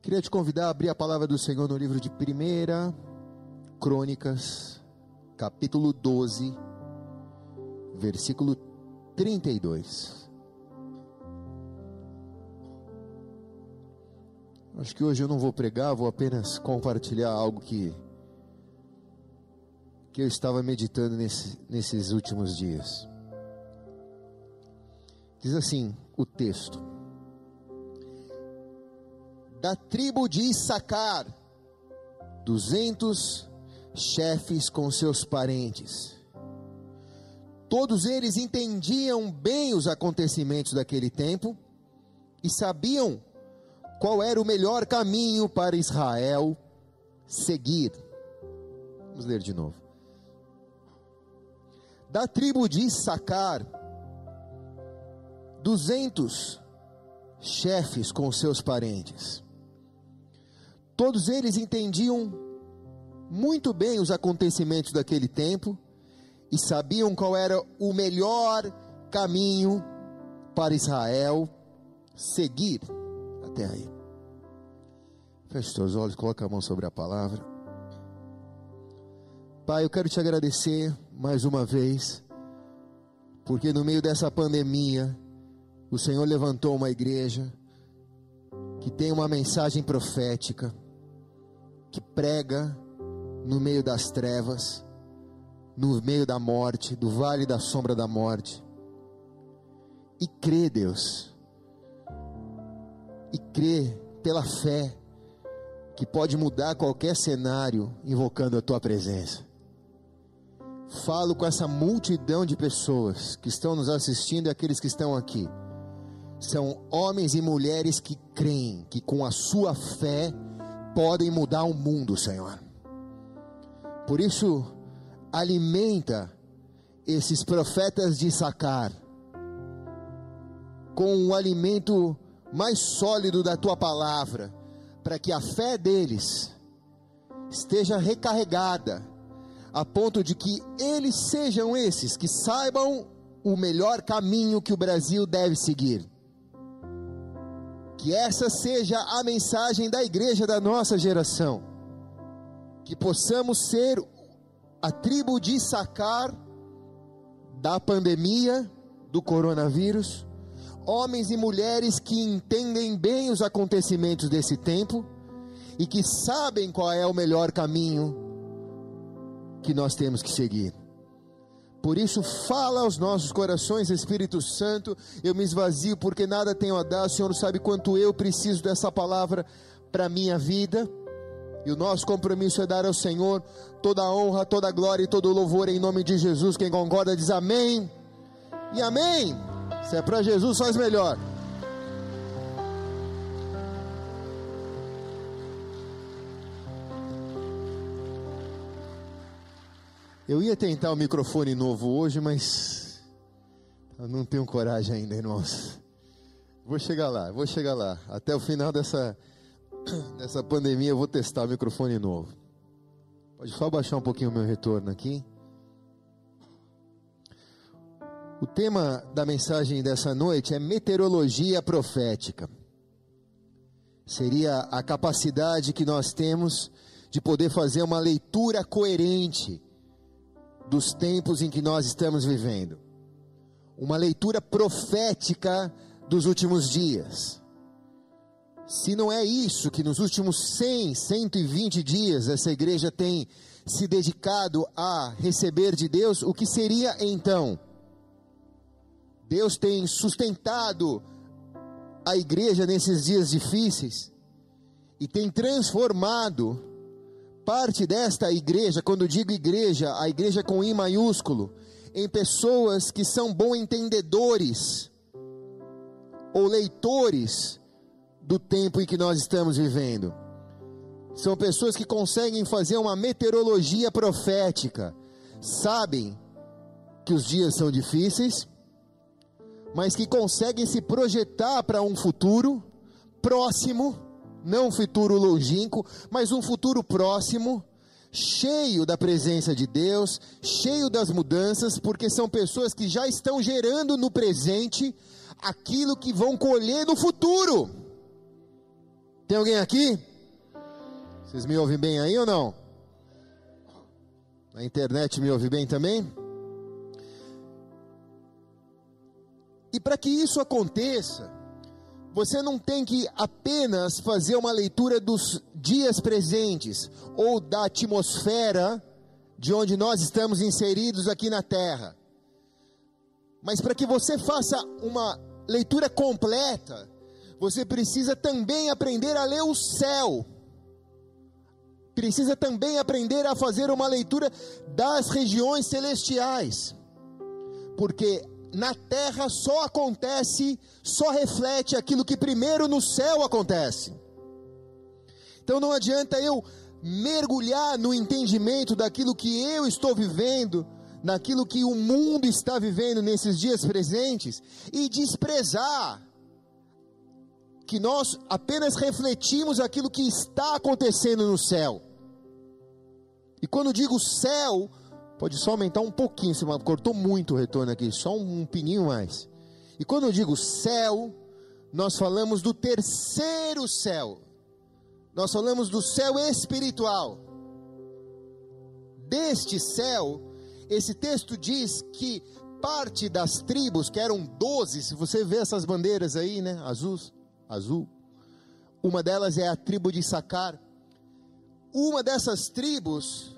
Queria te convidar a abrir a palavra do Senhor no livro de 1 Crônicas, capítulo 12, versículo 32. Acho que hoje eu não vou pregar, vou apenas compartilhar algo que, que eu estava meditando nesse, nesses últimos dias. Diz assim o texto: Da tribo de Issacar, duzentos chefes com seus parentes. Todos eles entendiam bem os acontecimentos daquele tempo e sabiam qual era o melhor caminho para Israel seguir. Vamos ler de novo. Da tribo de Issacar, duzentos chefes com seus parentes. Todos eles entendiam muito bem os acontecimentos daquele tempo e sabiam qual era o melhor caminho para Israel seguir até aí. Feche seus olhos, coloque a mão sobre a palavra. Pai, eu quero te agradecer mais uma vez, porque no meio dessa pandemia, o Senhor levantou uma igreja que tem uma mensagem profética, que prega no meio das trevas, no meio da morte, do vale da sombra da morte. E crê, Deus, e crê pela fé que pode mudar qualquer cenário invocando a tua presença. Falo com essa multidão de pessoas que estão nos assistindo e aqueles que estão aqui. São homens e mulheres que creem que com a sua fé podem mudar o mundo, Senhor. Por isso, alimenta esses profetas de Sacar com o alimento mais sólido da tua palavra, para que a fé deles esteja recarregada, a ponto de que eles sejam esses que saibam o melhor caminho que o Brasil deve seguir. Que essa seja a mensagem da igreja da nossa geração. Que possamos ser a tribo de sacar da pandemia do coronavírus homens e mulheres que entendem bem os acontecimentos desse tempo e que sabem qual é o melhor caminho que nós temos que seguir. Por isso, fala aos nossos corações, Espírito Santo. Eu me esvazio porque nada tenho a dar. O Senhor sabe quanto eu preciso dessa palavra para a minha vida. E o nosso compromisso é dar ao Senhor toda a honra, toda a glória e todo o louvor em nome de Jesus. Quem concorda diz amém e amém. Se é para Jesus, faz melhor. Eu ia tentar o microfone novo hoje, mas eu não tenho coragem ainda, irmãos. Vou chegar lá, vou chegar lá. Até o final dessa, dessa pandemia eu vou testar o microfone novo. Pode só baixar um pouquinho o meu retorno aqui. O tema da mensagem dessa noite é meteorologia profética. Seria a capacidade que nós temos de poder fazer uma leitura coerente dos tempos em que nós estamos vivendo. Uma leitura profética dos últimos dias. Se não é isso que nos últimos 100, 120 dias essa igreja tem se dedicado a receber de Deus, o que seria então? Deus tem sustentado a igreja nesses dias difíceis e tem transformado parte desta igreja, quando digo igreja, a igreja com I maiúsculo, em pessoas que são bom entendedores ou leitores do tempo em que nós estamos vivendo. São pessoas que conseguem fazer uma meteorologia profética, sabem que os dias são difíceis, mas que conseguem se projetar para um futuro próximo, não um futuro longínquo, mas um futuro próximo, cheio da presença de Deus, cheio das mudanças, porque são pessoas que já estão gerando no presente aquilo que vão colher no futuro. Tem alguém aqui? Vocês me ouvem bem aí ou não? Na internet me ouve bem também? E para que isso aconteça, você não tem que apenas fazer uma leitura dos dias presentes ou da atmosfera de onde nós estamos inseridos aqui na terra. Mas para que você faça uma leitura completa, você precisa também aprender a ler o céu. Precisa também aprender a fazer uma leitura das regiões celestiais. Porque na terra só acontece, só reflete aquilo que primeiro no céu acontece. Então não adianta eu mergulhar no entendimento daquilo que eu estou vivendo, naquilo que o mundo está vivendo nesses dias presentes e desprezar que nós apenas refletimos aquilo que está acontecendo no céu. E quando digo céu, pode só aumentar um pouquinho, se cortou muito o retorno aqui, só um, um pininho mais. E quando eu digo céu, nós falamos do terceiro céu. Nós falamos do céu espiritual. Deste céu, esse texto diz que parte das tribos, que eram doze, se você vê essas bandeiras aí, né, azuis, azul, uma delas é a tribo de Sacar. Uma dessas tribos,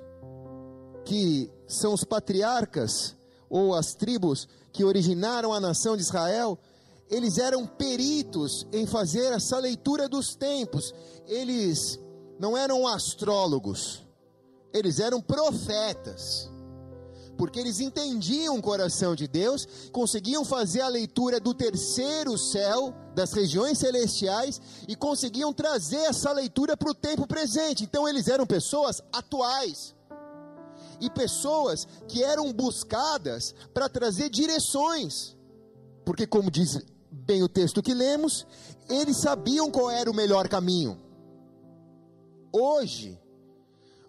que são os patriarcas, ou as tribos que originaram a nação de Israel, eles eram peritos em fazer essa leitura dos tempos. Eles não eram astrólogos, eles eram profetas porque eles entendiam o coração de Deus, conseguiam fazer a leitura do terceiro céu, das regiões celestiais, e conseguiam trazer essa leitura para o tempo presente. Então eles eram pessoas atuais. E pessoas que eram buscadas para trazer direções. Porque, como diz bem o texto que lemos, eles sabiam qual era o melhor caminho. Hoje,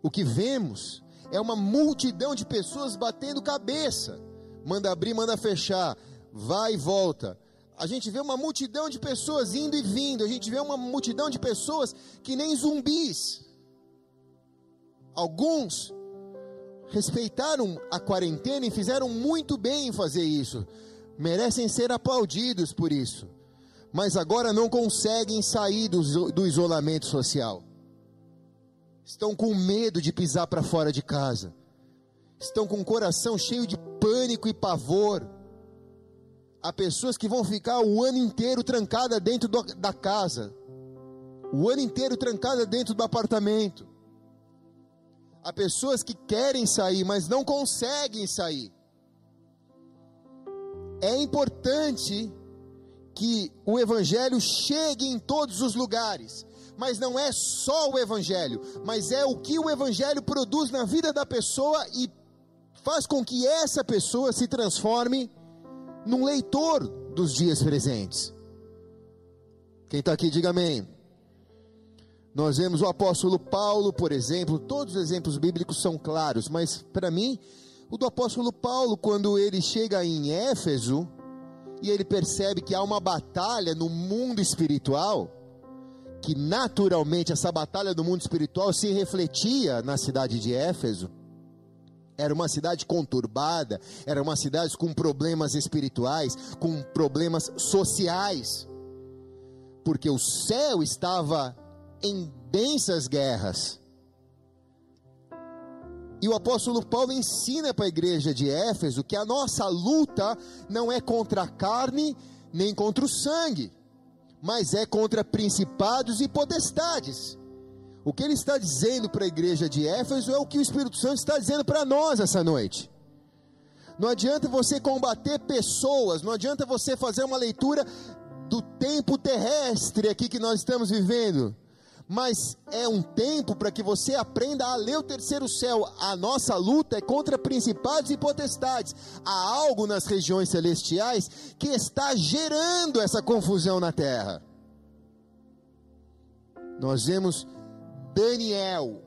o que vemos é uma multidão de pessoas batendo cabeça. Manda abrir, manda fechar, vai e volta. A gente vê uma multidão de pessoas indo e vindo, a gente vê uma multidão de pessoas que nem zumbis. Alguns respeitaram a quarentena e fizeram muito bem em fazer isso, merecem ser aplaudidos por isso, mas agora não conseguem sair do, do isolamento social. Estão com medo de pisar para fora de casa, estão com o coração cheio de pânico e pavor. Há pessoas que vão ficar o ano inteiro trancada dentro do, da casa, o ano inteiro trancada dentro do apartamento. Há pessoas que querem sair, mas não conseguem sair. É importante que o Evangelho chegue em todos os lugares mas não é só o Evangelho, mas é o que o Evangelho produz na vida da pessoa e faz com que essa pessoa se transforme num leitor dos dias presentes. Quem está aqui, diga amém. Nós vemos o apóstolo Paulo, por exemplo, todos os exemplos bíblicos são claros, mas para mim, o do apóstolo Paulo, quando ele chega em Éfeso e ele percebe que há uma batalha no mundo espiritual, que naturalmente essa batalha do mundo espiritual se refletia na cidade de Éfeso. Era uma cidade conturbada, era uma cidade com problemas espirituais, com problemas sociais, porque o céu estava em densas guerras. E o apóstolo Paulo ensina para a igreja de Éfeso que a nossa luta não é contra a carne nem contra o sangue, mas é contra principados e potestades. O que ele está dizendo para a igreja de Éfeso é o que o Espírito Santo está dizendo para nós essa noite. Não adianta você combater pessoas, não adianta você fazer uma leitura do tempo terrestre aqui que nós estamos vivendo mas é um tempo para que você aprenda a ler o terceiro céu. A nossa luta é contra principados e potestades. Há algo nas regiões celestiais que está gerando essa confusão na terra. Nós vemos Daniel,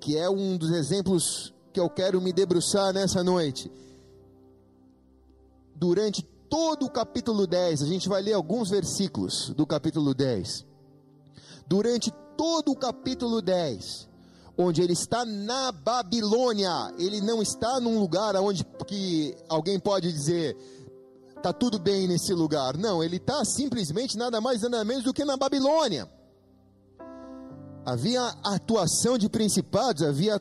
que é um dos exemplos que eu quero me debruçar nessa noite. Durante todo o capítulo 10, a gente vai ler alguns versículos do capítulo 10 durante todo o capítulo 10, onde ele está na Babilônia, ele não está num lugar onde que alguém pode dizer tá tudo bem nesse lugar. Não, ele está simplesmente nada mais nada menos do que na Babilônia. Havia atuação de principados, havia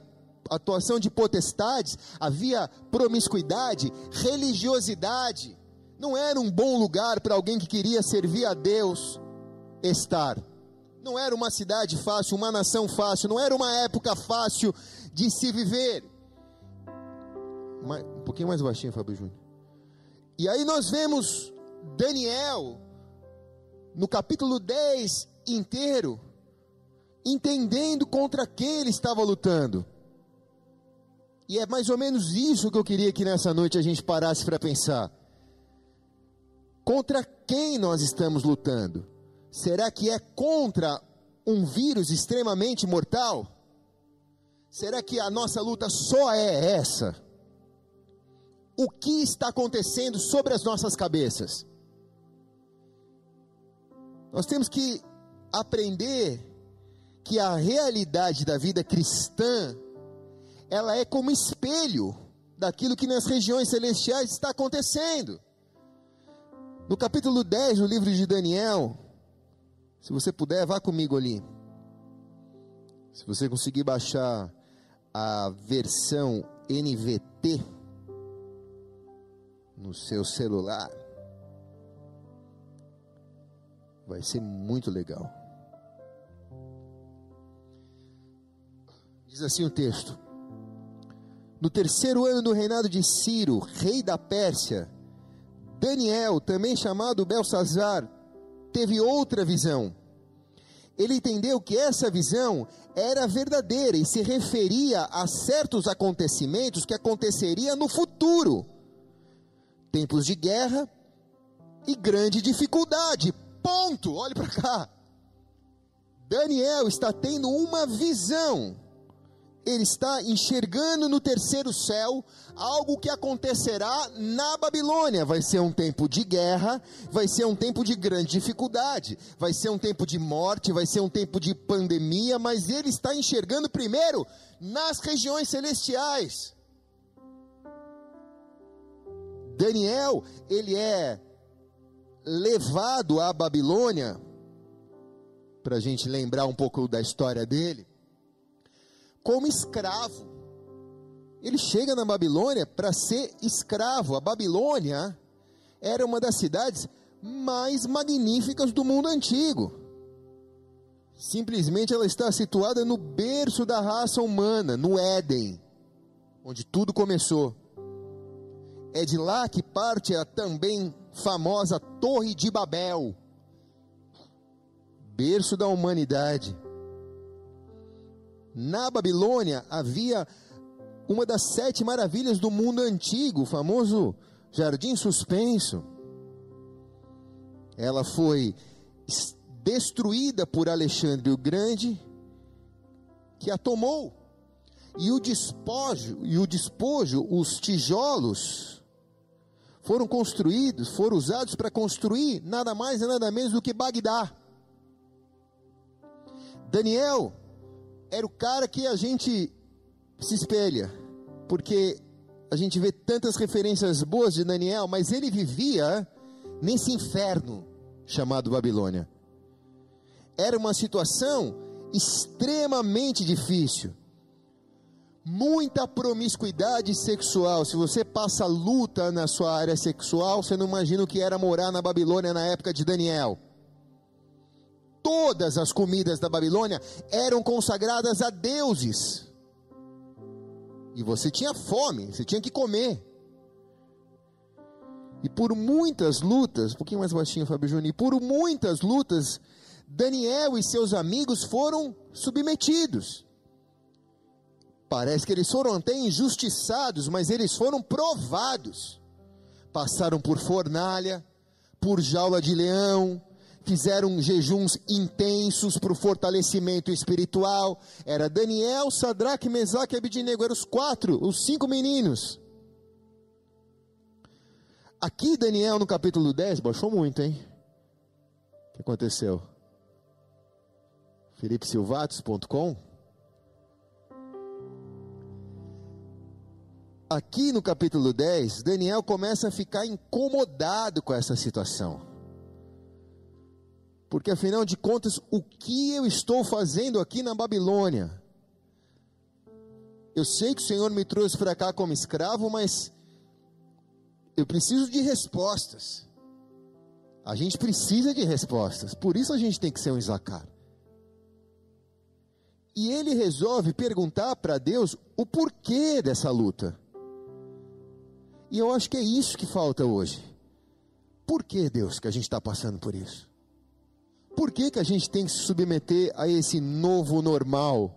atuação de potestades, havia promiscuidade, religiosidade. Não era um bom lugar para alguém que queria servir a Deus estar. Não era uma cidade fácil, uma nação fácil, não era uma época fácil de se viver. um pouquinho mais baixinho, Fábio Júnior. E aí nós vemos Daniel, no capítulo 10 inteiro, entendendo contra quem ele estava lutando. E é mais ou menos isso que eu queria que nessa noite a gente parasse para pensar. Contra quem nós estamos lutando? Será que é contra um vírus extremamente mortal? Será que a nossa luta só é essa? O que está acontecendo sobre as nossas cabeças? Nós temos que aprender que a realidade da vida cristã ela é como espelho daquilo que nas regiões celestiais está acontecendo. No capítulo 10 do livro de Daniel, se você puder, vá comigo ali. Se você conseguir baixar a versão NVT no seu celular, vai ser muito legal. Diz assim o texto: No terceiro ano do reinado de Ciro, rei da Pérsia, Daniel, também chamado Belsazar, teve outra visão. Ele entendeu que essa visão era verdadeira e se referia a certos acontecimentos que aconteceria no futuro. Tempos de guerra e grande dificuldade. Ponto. Olhe para cá. Daniel está tendo uma visão ele está enxergando no terceiro céu algo que acontecerá na Babilônia. Vai ser um tempo de guerra, vai ser um tempo de grande dificuldade, vai ser um tempo de morte, vai ser um tempo de pandemia, mas ele está enxergando primeiro nas regiões celestiais. Daniel, ele é levado à Babilônia, para a gente lembrar um pouco da história dele como escravo. Ele chega na Babilônia para ser escravo. A Babilônia era uma das cidades mais magníficas do mundo antigo. Simplesmente ela está situada no berço da raça humana, no Éden, onde tudo começou. É de lá que parte a também famosa Torre de Babel, berço da humanidade. Na Babilônia havia uma das sete maravilhas do mundo antigo, o famoso jardim suspenso. Ela foi destruída por Alexandre o Grande, que a tomou. E o despojo, e o despojo, os tijolos foram construídos, foram usados para construir nada mais e nada menos do que Bagdá. Daniel era o cara que a gente se espelha, porque a gente vê tantas referências boas de Daniel, mas ele vivia nesse inferno chamado Babilônia. Era uma situação extremamente difícil. Muita promiscuidade sexual. Se você passa luta na sua área sexual, você não imagina o que era morar na Babilônia na época de Daniel todas as comidas da Babilônia eram consagradas a deuses. E você tinha fome, você tinha que comer. E por muitas lutas, um pouquinho mais baixinho, Fábio Júnior, por muitas lutas, Daniel e seus amigos foram submetidos. Parece que eles foram até injustiçados, mas eles foram provados. Passaram por fornalha, por jaula de leão, fizeram jejuns intensos para o fortalecimento espiritual. Era Daniel, Sadraque, Mesaque e Abidinego, eram os quatro, os cinco meninos. Aqui Daniel no capítulo 10, baixou muito, hein? O que aconteceu? felipesilvatos.com. Aqui no capítulo 10, Daniel começa a ficar incomodado com essa situação. Porque afinal de contas, o que eu estou fazendo aqui na Babilônia? Eu sei que o Senhor me trouxe para cá como escravo, mas eu preciso de respostas. A gente precisa de respostas. Por isso a gente tem que ser um Isacar. E ele resolve perguntar para Deus o porquê dessa luta. E eu acho que é isso que falta hoje. Por que, Deus, que a gente está passando por isso? Por que, que a gente tem que se submeter a esse novo normal?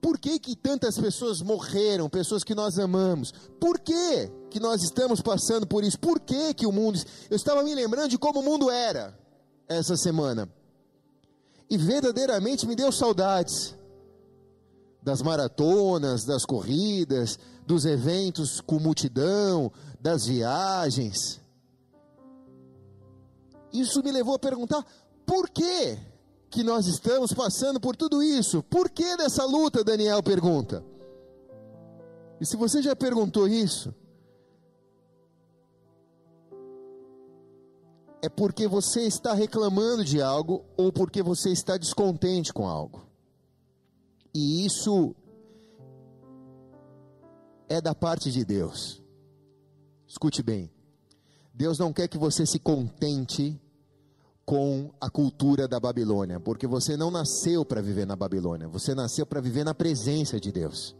Por que, que tantas pessoas morreram, pessoas que nós amamos? Por que, que nós estamos passando por isso? Por que, que o mundo. Eu estava me lembrando de como o mundo era essa semana. E verdadeiramente me deu saudades das maratonas, das corridas, dos eventos com multidão, das viagens. Isso me levou a perguntar: por que nós estamos passando por tudo isso? Por que dessa luta? Daniel pergunta. E se você já perguntou isso, é porque você está reclamando de algo ou porque você está descontente com algo. E isso é da parte de Deus. Escute bem. Deus não quer que você se contente com a cultura da Babilônia, porque você não nasceu para viver na Babilônia, você nasceu para viver na presença de Deus.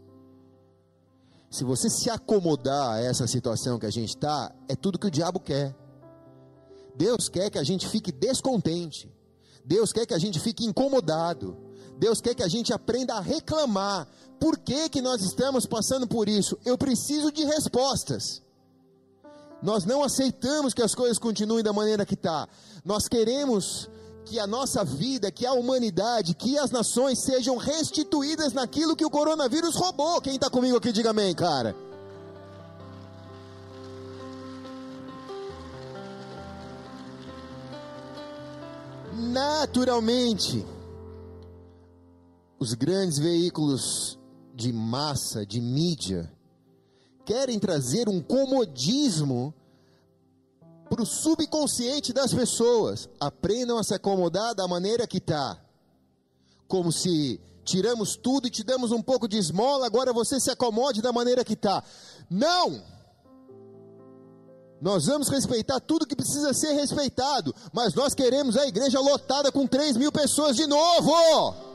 Se você se acomodar a essa situação que a gente está, é tudo que o diabo quer. Deus quer que a gente fique descontente. Deus quer que a gente fique incomodado. Deus quer que a gente aprenda a reclamar. Por que, que nós estamos passando por isso? Eu preciso de respostas. Nós não aceitamos que as coisas continuem da maneira que está. Nós queremos que a nossa vida, que a humanidade, que as nações sejam restituídas naquilo que o coronavírus roubou. Quem está comigo aqui, diga amém, cara. Naturalmente, os grandes veículos de massa, de mídia, querem trazer um comodismo para o subconsciente das pessoas. Aprendam a se acomodar da maneira que está. Como se tiramos tudo e te damos um pouco de esmola, agora você se acomode da maneira que está. Não! Nós vamos respeitar tudo que precisa ser respeitado, mas nós queremos a igreja lotada com 3 mil pessoas de novo!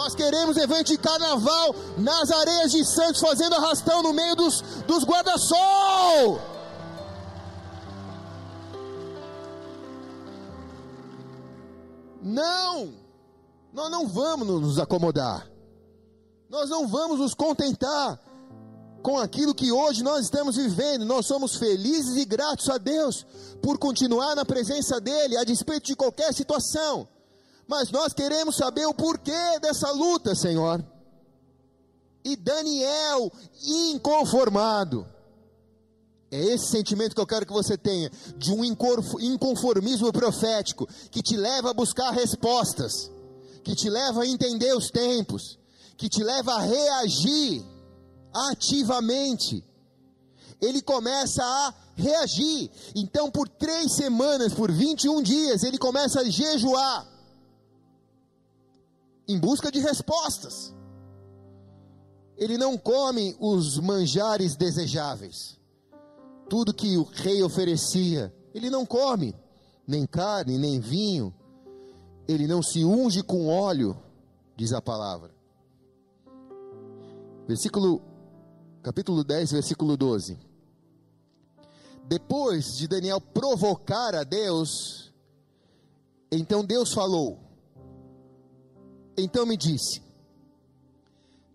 Nós queremos evento de carnaval nas areias de Santos, fazendo arrastão no meio dos, dos guarda-sol. Não, nós não vamos nos acomodar, nós não vamos nos contentar com aquilo que hoje nós estamos vivendo. Nós somos felizes e gratos a Deus por continuar na presença dEle, a despeito de qualquer situação mas nós queremos saber o porquê dessa luta, Senhor. E Daniel, inconformado, é esse sentimento que eu quero que você tenha, de um inconformismo profético, que te leva a buscar respostas, que te leva a entender os tempos, que te leva a reagir ativamente. Ele começa a reagir. Então, por três semanas, por 21 dias, ele começa a jejuar em busca de respostas. Ele não come os manjares desejáveis. Tudo que o rei oferecia, ele não come, nem carne, nem vinho. Ele não se unge com óleo, diz a palavra. Versículo capítulo 10, versículo 12. Depois de Daniel provocar a Deus, então Deus falou: então me disse: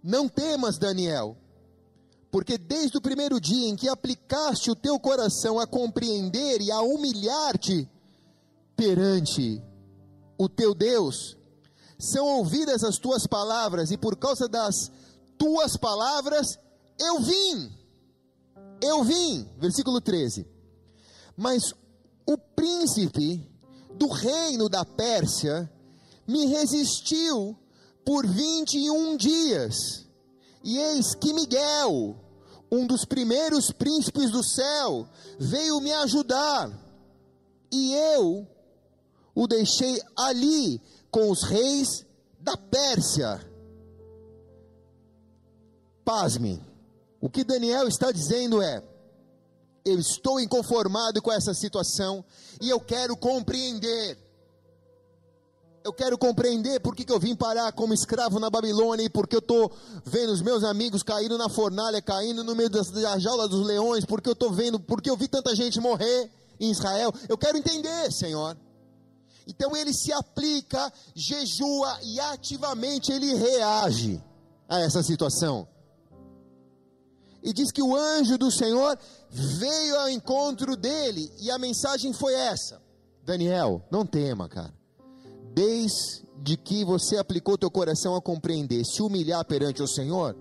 Não temas, Daniel, porque desde o primeiro dia em que aplicaste o teu coração a compreender e a humilhar-te perante o teu Deus, são ouvidas as tuas palavras, e por causa das tuas palavras eu vim. Eu vim, versículo 13. Mas o príncipe do reino da Pérsia me resistiu por 21 dias. E eis que Miguel, um dos primeiros príncipes do céu, veio me ajudar. E eu o deixei ali com os reis da Pérsia. Pasme, o que Daniel está dizendo é: eu estou inconformado com essa situação e eu quero compreender. Eu quero compreender por que, que eu vim parar como escravo na Babilônia e por que eu estou vendo os meus amigos caindo na fornalha, caindo no meio da jaula dos leões, porque eu estou vendo, porque eu vi tanta gente morrer em Israel. Eu quero entender, Senhor. Então ele se aplica, jejua e ativamente ele reage a essa situação. E diz que o anjo do Senhor veio ao encontro dele e a mensagem foi essa: Daniel, não tema, cara. Desde que você aplicou teu coração a compreender, se humilhar perante o Senhor,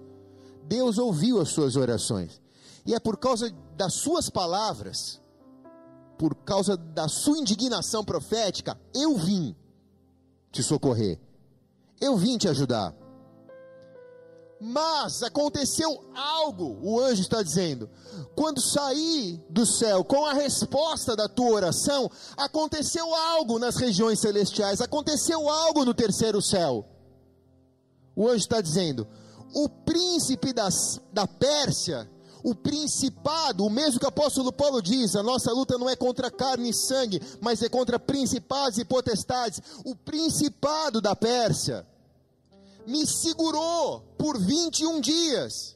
Deus ouviu as suas orações. E é por causa das suas palavras por causa da sua indignação profética, eu vim te socorrer. Eu vim te ajudar. Mas aconteceu algo, o anjo está dizendo. Quando saí do céu com a resposta da tua oração, aconteceu algo nas regiões celestiais, aconteceu algo no terceiro céu. O anjo está dizendo: o príncipe das, da Pérsia o principado, o mesmo que o apóstolo Paulo diz, a nossa luta não é contra carne e sangue, mas é contra principados e potestades. O principado da Pérsia me segurou por 21 dias.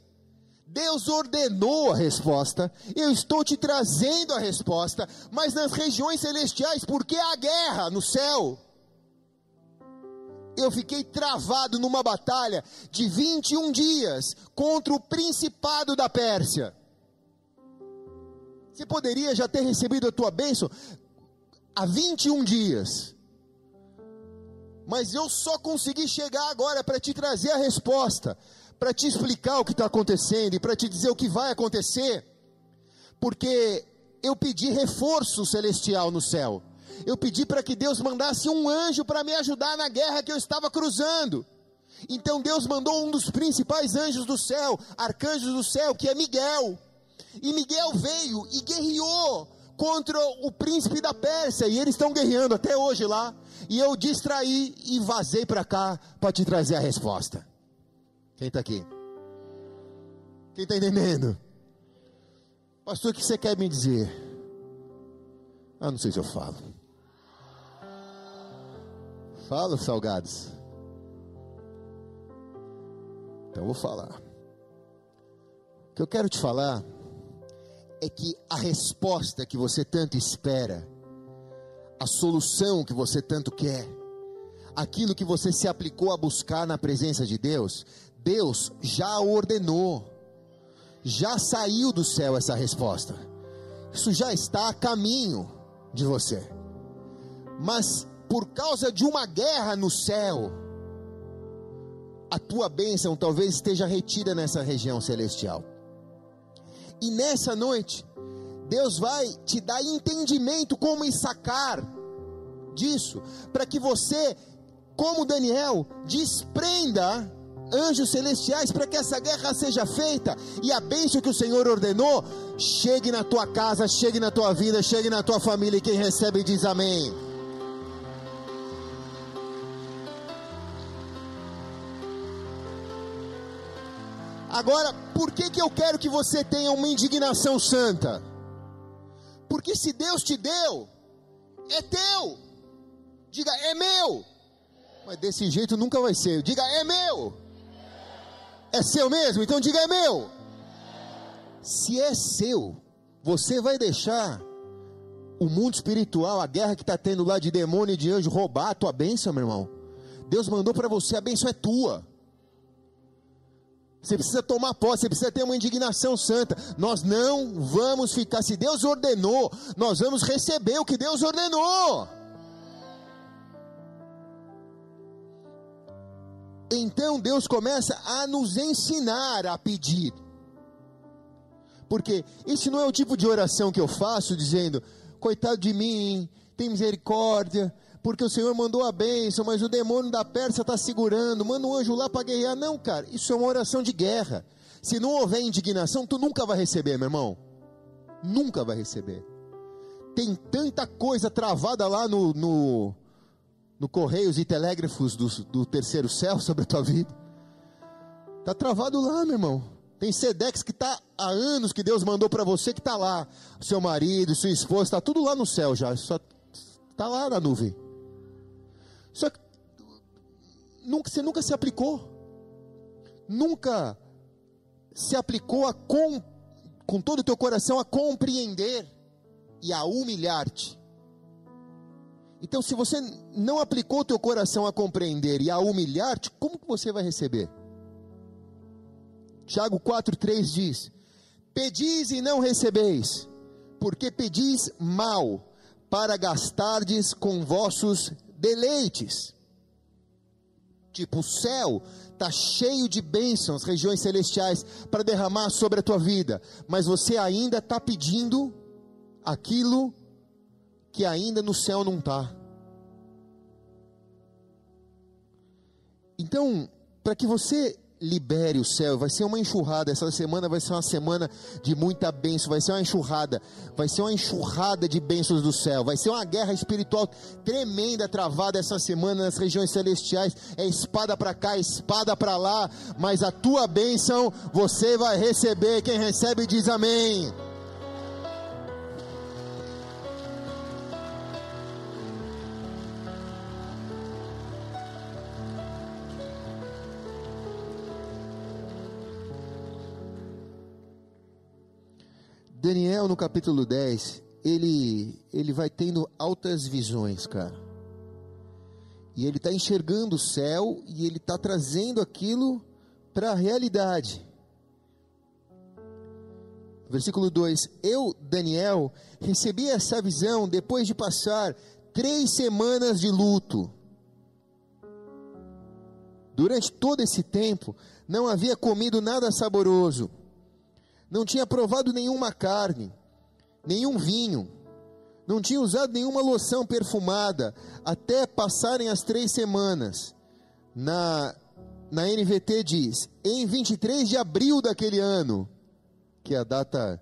Deus ordenou a resposta, eu estou te trazendo a resposta, mas nas regiões celestiais, porque há guerra no céu eu fiquei travado numa batalha de 21 dias contra o principado da Pérsia. Você poderia já ter recebido a tua bênção há 21 dias. Mas eu só consegui chegar agora para te trazer a resposta, para te explicar o que está acontecendo e para te dizer o que vai acontecer, porque eu pedi reforço celestial no céu eu pedi para que Deus mandasse um anjo para me ajudar na guerra que eu estava cruzando. Então Deus mandou um dos principais anjos do céu, arcanjos do céu, que é Miguel. E Miguel veio e guerreou contra o príncipe da Pérsia, e eles estão guerreando até hoje lá. E eu distraí e vazei para cá para te trazer a resposta. Quem está aqui? Quem está entendendo? Pastor, o que você quer me dizer? Ah, não sei se eu falo. Fala, salgados. Então vou falar. O que eu quero te falar é que a resposta que você tanto espera, a solução que você tanto quer, aquilo que você se aplicou a buscar na presença de Deus, Deus já ordenou, já saiu do céu essa resposta. Isso já está a caminho de você. Mas por causa de uma guerra no céu, a tua bênção talvez esteja retida nessa região celestial. E nessa noite, Deus vai te dar entendimento como sacar disso, para que você, como Daniel, desprenda anjos celestiais para que essa guerra seja feita e a bênção que o Senhor ordenou chegue na tua casa, chegue na tua vida, chegue na tua família. E quem recebe diz amém. Agora, por que, que eu quero que você tenha uma indignação santa? Porque se Deus te deu, é teu. Diga, é meu. Mas desse jeito nunca vai ser. Diga, é meu. É seu mesmo? Então diga, é meu. Se é seu, você vai deixar o mundo espiritual, a guerra que está tendo lá de demônio e de anjo, roubar a tua bênção, meu irmão. Deus mandou para você, a bênção é tua. Você precisa tomar posse, você precisa ter uma indignação santa. Nós não vamos ficar, se Deus ordenou, nós vamos receber o que Deus ordenou. Então Deus começa a nos ensinar a pedir. Porque esse não é o tipo de oração que eu faço dizendo, coitado de mim, tem misericórdia, porque o Senhor mandou a bênção, mas o demônio da Pérsia está segurando, manda um anjo lá para guerrear. Não, cara, isso é uma oração de guerra. Se não houver indignação, tu nunca vai receber, meu irmão. Nunca vai receber. Tem tanta coisa travada lá no, no, no Correios e Telégrafos do, do terceiro céu sobre a tua vida. Está travado lá, meu irmão. Tem Sedex que está há anos que Deus mandou para você que está lá. Seu marido, sua esposa, está tudo lá no céu já. Só está lá na nuvem. Só que nunca, você nunca se aplicou. Nunca se aplicou a com, com todo o teu coração a compreender e a humilhar-te. Então, se você não aplicou o teu coração a compreender e a humilhar-te, como que você vai receber? Tiago 4,3 diz: Pedis e não recebeis, porque pedis mal, para gastardes com vossos deleites. Tipo, o céu está cheio de bênçãos, regiões celestiais, para derramar sobre a tua vida, mas você ainda está pedindo aquilo que ainda no céu não está. Então, para que você libere o céu, vai ser uma enxurrada. Essa semana vai ser uma semana de muita bênção, vai ser uma enxurrada, vai ser uma enxurrada de bênçãos do céu, vai ser uma guerra espiritual tremenda travada essa semana nas regiões celestiais. É espada para cá, espada para lá, mas a tua bênção você vai receber. Quem recebe diz amém. Daniel, no capítulo 10, ele, ele vai tendo altas visões, cara. E ele está enxergando o céu e ele está trazendo aquilo para a realidade. Versículo 2: Eu, Daniel, recebi essa visão depois de passar três semanas de luto. Durante todo esse tempo, não havia comido nada saboroso não tinha provado nenhuma carne, nenhum vinho, não tinha usado nenhuma loção perfumada, até passarem as três semanas. Na, na NVT diz, em 23 de abril daquele ano, que é a data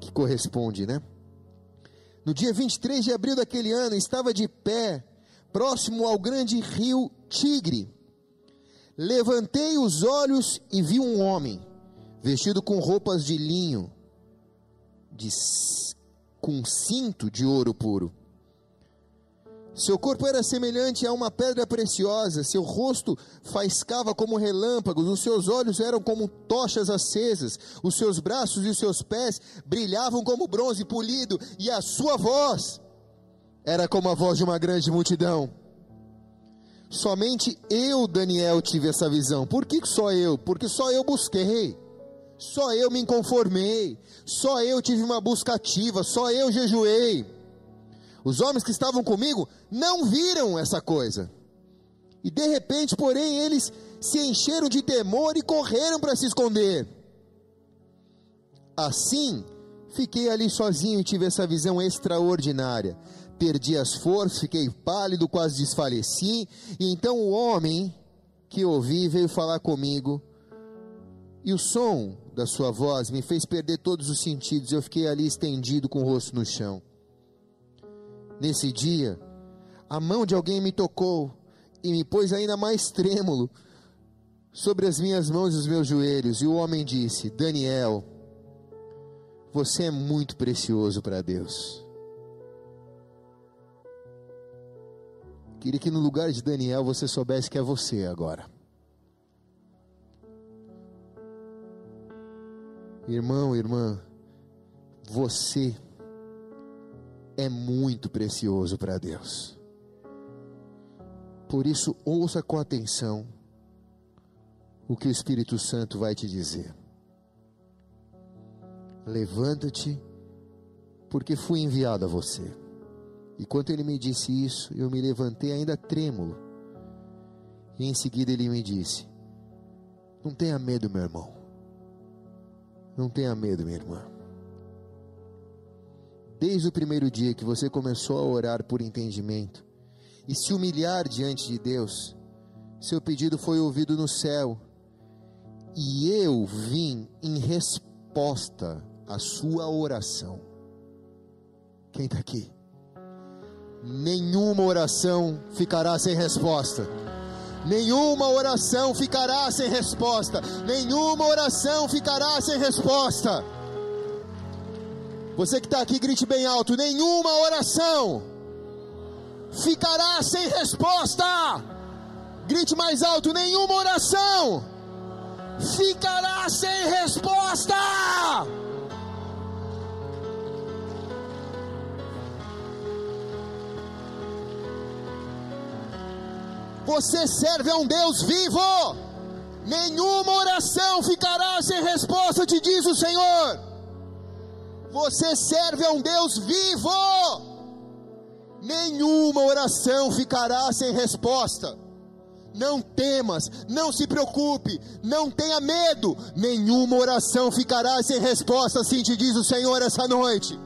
que corresponde, né? No dia 23 de abril daquele ano, estava de pé, próximo ao grande rio Tigre, Levantei os olhos e vi um homem, vestido com roupas de linho, de, com cinto de ouro puro. Seu corpo era semelhante a uma pedra preciosa, seu rosto faiscava como relâmpagos, os seus olhos eram como tochas acesas, os seus braços e os seus pés brilhavam como bronze polido, e a sua voz era como a voz de uma grande multidão. Somente eu, Daniel, tive essa visão. Por que só eu? Porque só eu busquei. Só eu me conformei. Só eu tive uma busca ativa. Só eu jejuei. Os homens que estavam comigo não viram essa coisa. E de repente, porém, eles se encheram de temor e correram para se esconder. Assim, fiquei ali sozinho e tive essa visão extraordinária perdi as forças, fiquei pálido, quase desfaleci. E então o homem que ouvi veio falar comigo, e o som da sua voz me fez perder todos os sentidos. Eu fiquei ali estendido com o rosto no chão. Nesse dia, a mão de alguém me tocou e me pôs ainda mais trêmulo sobre as minhas mãos e os meus joelhos. E o homem disse: Daniel, você é muito precioso para Deus. Queria que no lugar de Daniel você soubesse que é você agora. Irmão, irmã, você é muito precioso para Deus. Por isso, ouça com atenção o que o Espírito Santo vai te dizer. Levanta-te, porque fui enviado a você. E quando ele me disse isso, eu me levantei ainda trêmulo. E em seguida ele me disse: Não tenha medo, meu irmão. Não tenha medo, minha irmã. desde o primeiro dia que você começou a orar por entendimento e se humilhar diante de Deus, seu pedido foi ouvido no céu, e eu vim em resposta à sua oração. Quem está aqui? Nenhuma oração ficará sem resposta. Nenhuma oração ficará sem resposta. Nenhuma oração ficará sem resposta. Você que está aqui, grite bem alto: nenhuma oração ficará sem resposta. Grite mais alto: nenhuma oração ficará sem resposta. Você serve a um Deus vivo. Nenhuma oração ficará sem resposta, te diz o Senhor. Você serve a um Deus vivo. Nenhuma oração ficará sem resposta. Não temas, não se preocupe, não tenha medo. Nenhuma oração ficará sem resposta, assim te diz o Senhor essa noite.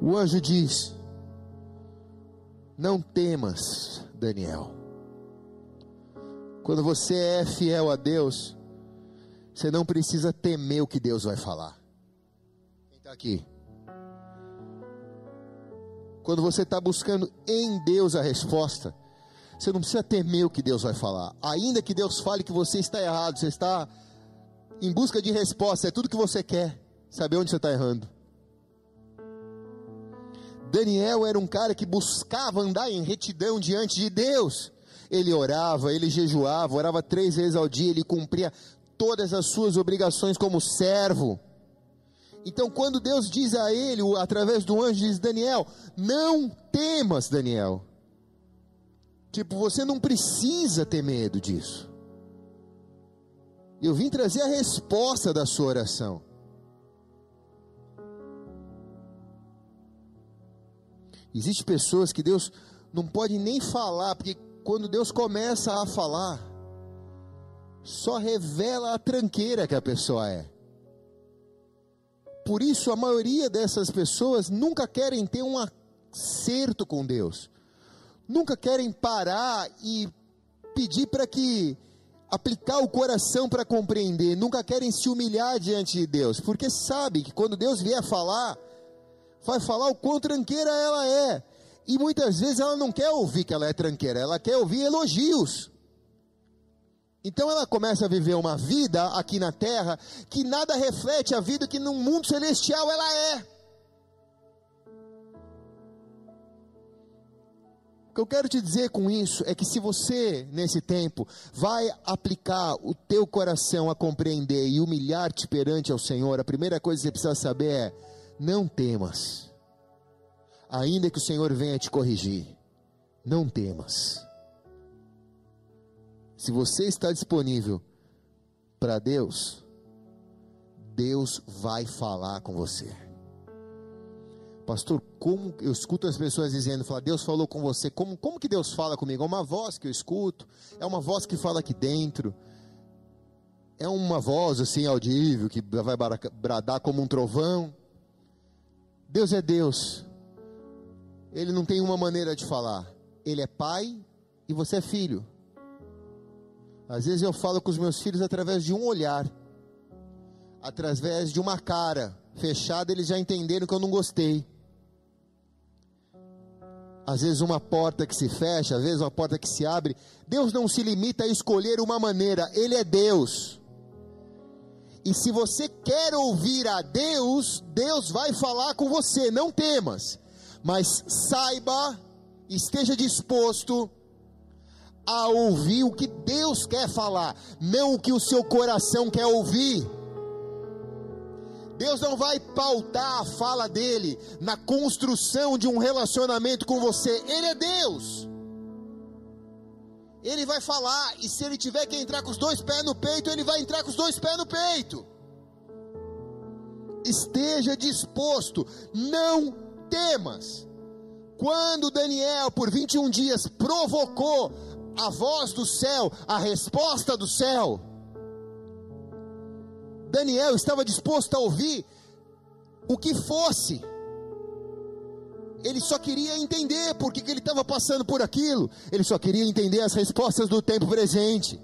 O anjo diz: Não temas, Daniel. Quando você é fiel a Deus, você não precisa temer o que Deus vai falar. Quem está aqui? Quando você está buscando em Deus a resposta, você não precisa temer o que Deus vai falar. Ainda que Deus fale que você está errado, você está em busca de resposta, é tudo que você quer, saber onde você está errando. Daniel era um cara que buscava andar em retidão diante de Deus. Ele orava, ele jejuava, orava três vezes ao dia, ele cumpria todas as suas obrigações como servo. Então, quando Deus diz a ele, através do anjo, diz: Daniel, não temas, Daniel. Tipo, você não precisa ter medo disso. Eu vim trazer a resposta da sua oração. Existem pessoas que Deus não pode nem falar, porque quando Deus começa a falar, só revela a tranqueira que a pessoa é. Por isso, a maioria dessas pessoas nunca querem ter um acerto com Deus nunca querem parar e pedir para que aplicar o coração para compreender, nunca querem se humilhar diante de Deus, porque sabe que quando Deus vier falar, vai falar o quão tranqueira ela é. E muitas vezes ela não quer ouvir que ela é tranqueira, ela quer ouvir elogios. Então ela começa a viver uma vida aqui na terra que nada reflete a vida que no mundo celestial ela é. O que eu quero te dizer com isso é que se você, nesse tempo, vai aplicar o teu coração a compreender e humilhar-te perante ao Senhor, a primeira coisa que você precisa saber é: não temas. Ainda que o Senhor venha te corrigir, não temas. Se você está disponível para Deus, Deus vai falar com você. Pastor, como eu escuto as pessoas dizendo, fala, Deus falou com você, como, como que Deus fala comigo? É uma voz que eu escuto, é uma voz que fala aqui dentro, é uma voz assim audível, que vai bradar como um trovão. Deus é Deus, Ele não tem uma maneira de falar, Ele é pai e você é filho. Às vezes eu falo com os meus filhos através de um olhar, através de uma cara fechada, eles já entenderam que eu não gostei às vezes uma porta que se fecha, às vezes uma porta que se abre. Deus não se limita a escolher uma maneira, Ele é Deus. E se você quer ouvir a Deus, Deus vai falar com você, não temas, mas saiba, esteja disposto a ouvir o que Deus quer falar, não o que o seu coração quer ouvir. Deus não vai pautar a fala dele na construção de um relacionamento com você. Ele é Deus. Ele vai falar, e se ele tiver que entrar com os dois pés no peito, ele vai entrar com os dois pés no peito. Esteja disposto, não temas. Quando Daniel, por 21 dias, provocou a voz do céu, a resposta do céu. Daniel estava disposto a ouvir o que fosse. Ele só queria entender por que, que ele estava passando por aquilo. Ele só queria entender as respostas do tempo presente.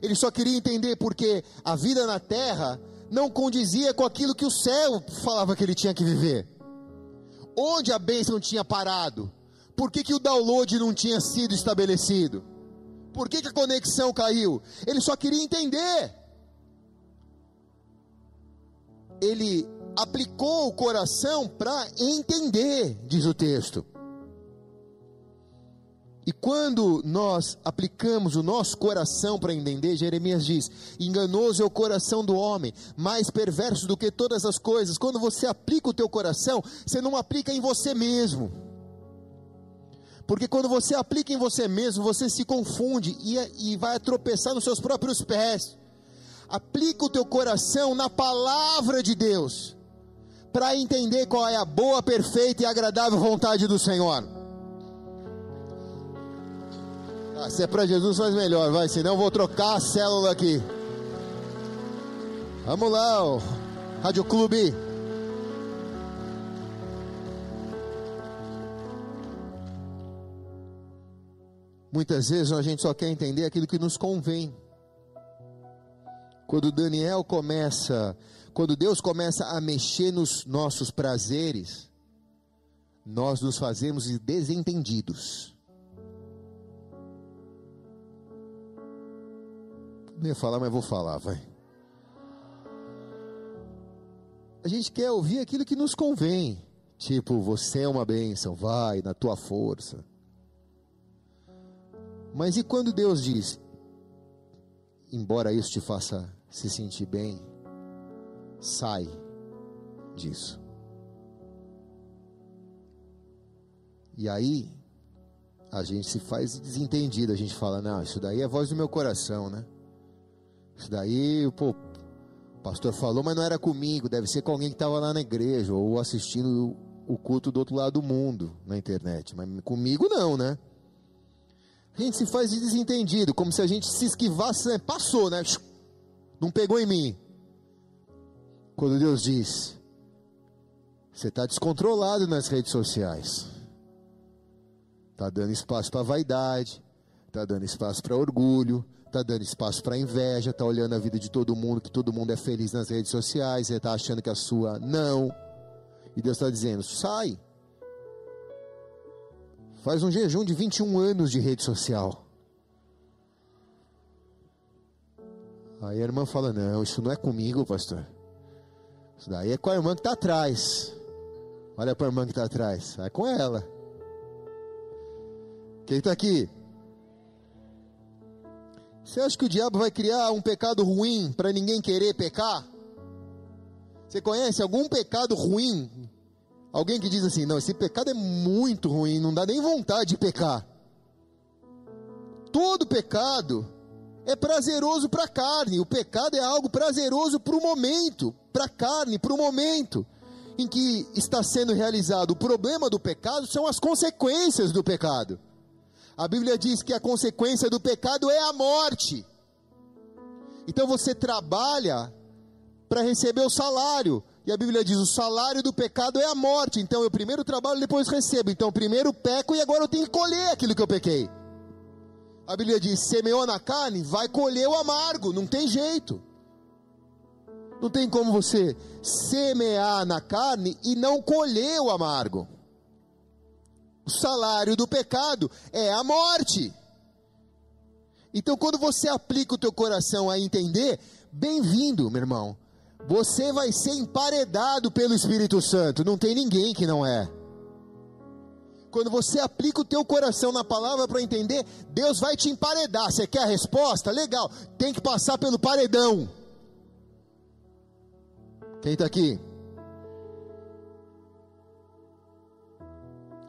Ele só queria entender porque a vida na terra não condizia com aquilo que o céu falava que ele tinha que viver. Onde a bênção tinha parado? Por que, que o download não tinha sido estabelecido? Por que, que a conexão caiu? Ele só queria entender. Ele aplicou o coração para entender, diz o texto. E quando nós aplicamos o nosso coração para entender, Jeremias diz: enganoso é o coração do homem, mais perverso do que todas as coisas. Quando você aplica o teu coração, você não aplica em você mesmo. Porque quando você aplica em você mesmo, você se confunde e, e vai tropeçar nos seus próprios pés. Aplica o teu coração na palavra de Deus, para entender qual é a boa, perfeita e agradável vontade do Senhor. Ah, se é para Jesus, faz melhor, vai, senão eu vou trocar a célula aqui. Vamos lá, ó. Rádio Clube. Muitas vezes a gente só quer entender aquilo que nos convém. Quando Daniel começa, quando Deus começa a mexer nos nossos prazeres, nós nos fazemos desentendidos. Não ia falar, mas vou falar, vai. A gente quer ouvir aquilo que nos convém. Tipo, você é uma bênção, vai na tua força. Mas e quando Deus diz, embora isso te faça se sentir bem, sai disso. E aí, a gente se faz desentendido, a gente fala, não, isso daí é voz do meu coração, né? Isso daí, pô, o pastor falou, mas não era comigo, deve ser com alguém que estava lá na igreja ou assistindo o culto do outro lado do mundo na internet, mas comigo não, né? A gente se faz de desentendido, como se a gente se esquivasse, né? passou, né? Não pegou em mim. Quando Deus diz, você está descontrolado nas redes sociais, está dando espaço para vaidade, está dando espaço para orgulho, está dando espaço para inveja, está olhando a vida de todo mundo, que todo mundo é feliz nas redes sociais, está achando que a sua não. E Deus está dizendo: sai. Faz um jejum de 21 anos de rede social. Aí a irmã fala: Não, isso não é comigo, pastor. Isso daí é com a irmã que está atrás. Olha para a irmã que está atrás. É com ela. Quem está aqui? Você acha que o diabo vai criar um pecado ruim para ninguém querer pecar? Você conhece algum pecado ruim? Alguém que diz assim: não, esse pecado é muito ruim, não dá nem vontade de pecar. Todo pecado é prazeroso para a carne. O pecado é algo prazeroso para o momento, para a carne, para o momento em que está sendo realizado. O problema do pecado são as consequências do pecado. A Bíblia diz que a consequência do pecado é a morte. Então você trabalha para receber o salário. E a Bíblia diz: o salário do pecado é a morte. Então eu primeiro trabalho, depois recebo. Então primeiro peco e agora eu tenho que colher aquilo que eu pequei. A Bíblia diz: semeou na carne, vai colher o amargo. Não tem jeito. Não tem como você semear na carne e não colher o amargo. O salário do pecado é a morte. Então, quando você aplica o teu coração a entender, bem-vindo, meu irmão. Você vai ser emparedado pelo Espírito Santo. Não tem ninguém que não é. Quando você aplica o teu coração na palavra para entender, Deus vai te emparedar. Você quer a resposta? Legal. Tem que passar pelo paredão. Quem está aqui?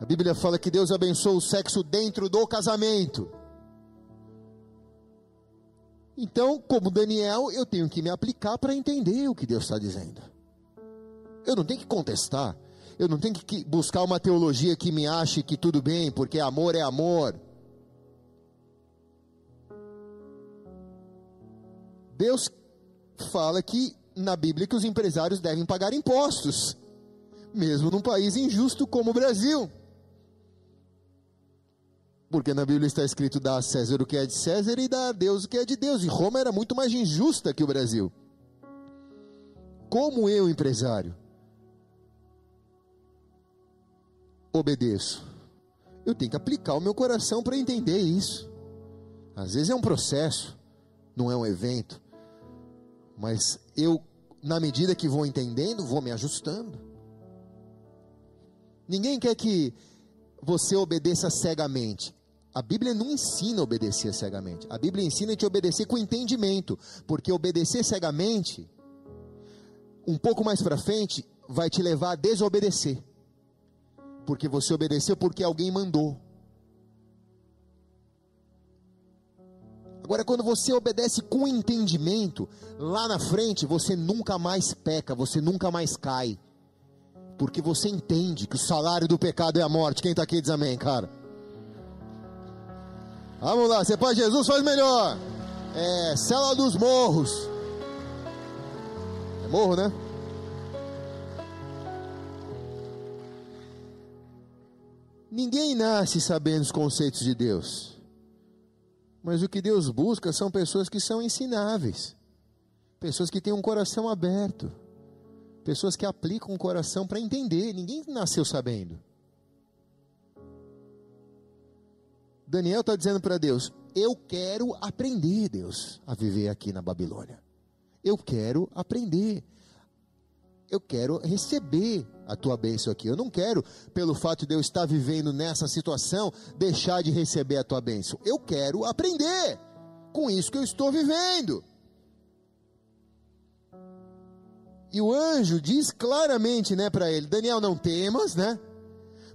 A Bíblia fala que Deus abençoa o sexo dentro do casamento. Então, como Daniel, eu tenho que me aplicar para entender o que Deus está dizendo. Eu não tenho que contestar. Eu não tenho que buscar uma teologia que me ache que tudo bem, porque amor é amor. Deus fala que na Bíblia que os empresários devem pagar impostos, mesmo num país injusto como o Brasil. Porque na Bíblia está escrito: dá a César o que é de César e dá a Deus o que é de Deus. E Roma era muito mais injusta que o Brasil. Como eu, empresário, obedeço? Eu tenho que aplicar o meu coração para entender isso. Às vezes é um processo, não é um evento. Mas eu, na medida que vou entendendo, vou me ajustando. Ninguém quer que você obedeça cegamente. A Bíblia não ensina a obedecer cegamente. A Bíblia ensina a te obedecer com entendimento, porque obedecer cegamente, um pouco mais para frente, vai te levar a desobedecer. Porque você obedeceu porque alguém mandou. Agora, quando você obedece com entendimento, lá na frente você nunca mais peca, você nunca mais cai. Porque você entende que o salário do pecado é a morte. Quem está aqui diz amém, cara. Vamos lá, você Pai Jesus faz melhor. É, cela dos morros. É morro, né? Ninguém nasce sabendo os conceitos de Deus. Mas o que Deus busca são pessoas que são ensináveis. Pessoas que têm um coração aberto. Pessoas que aplicam o coração para entender. Ninguém nasceu sabendo. Daniel está dizendo para Deus: Eu quero aprender, Deus, a viver aqui na Babilônia. Eu quero aprender. Eu quero receber a tua bênção aqui. Eu não quero, pelo fato de eu estar vivendo nessa situação, deixar de receber a tua bênção. Eu quero aprender com isso que eu estou vivendo. E o anjo diz claramente, né, para ele: Daniel, não temas, né?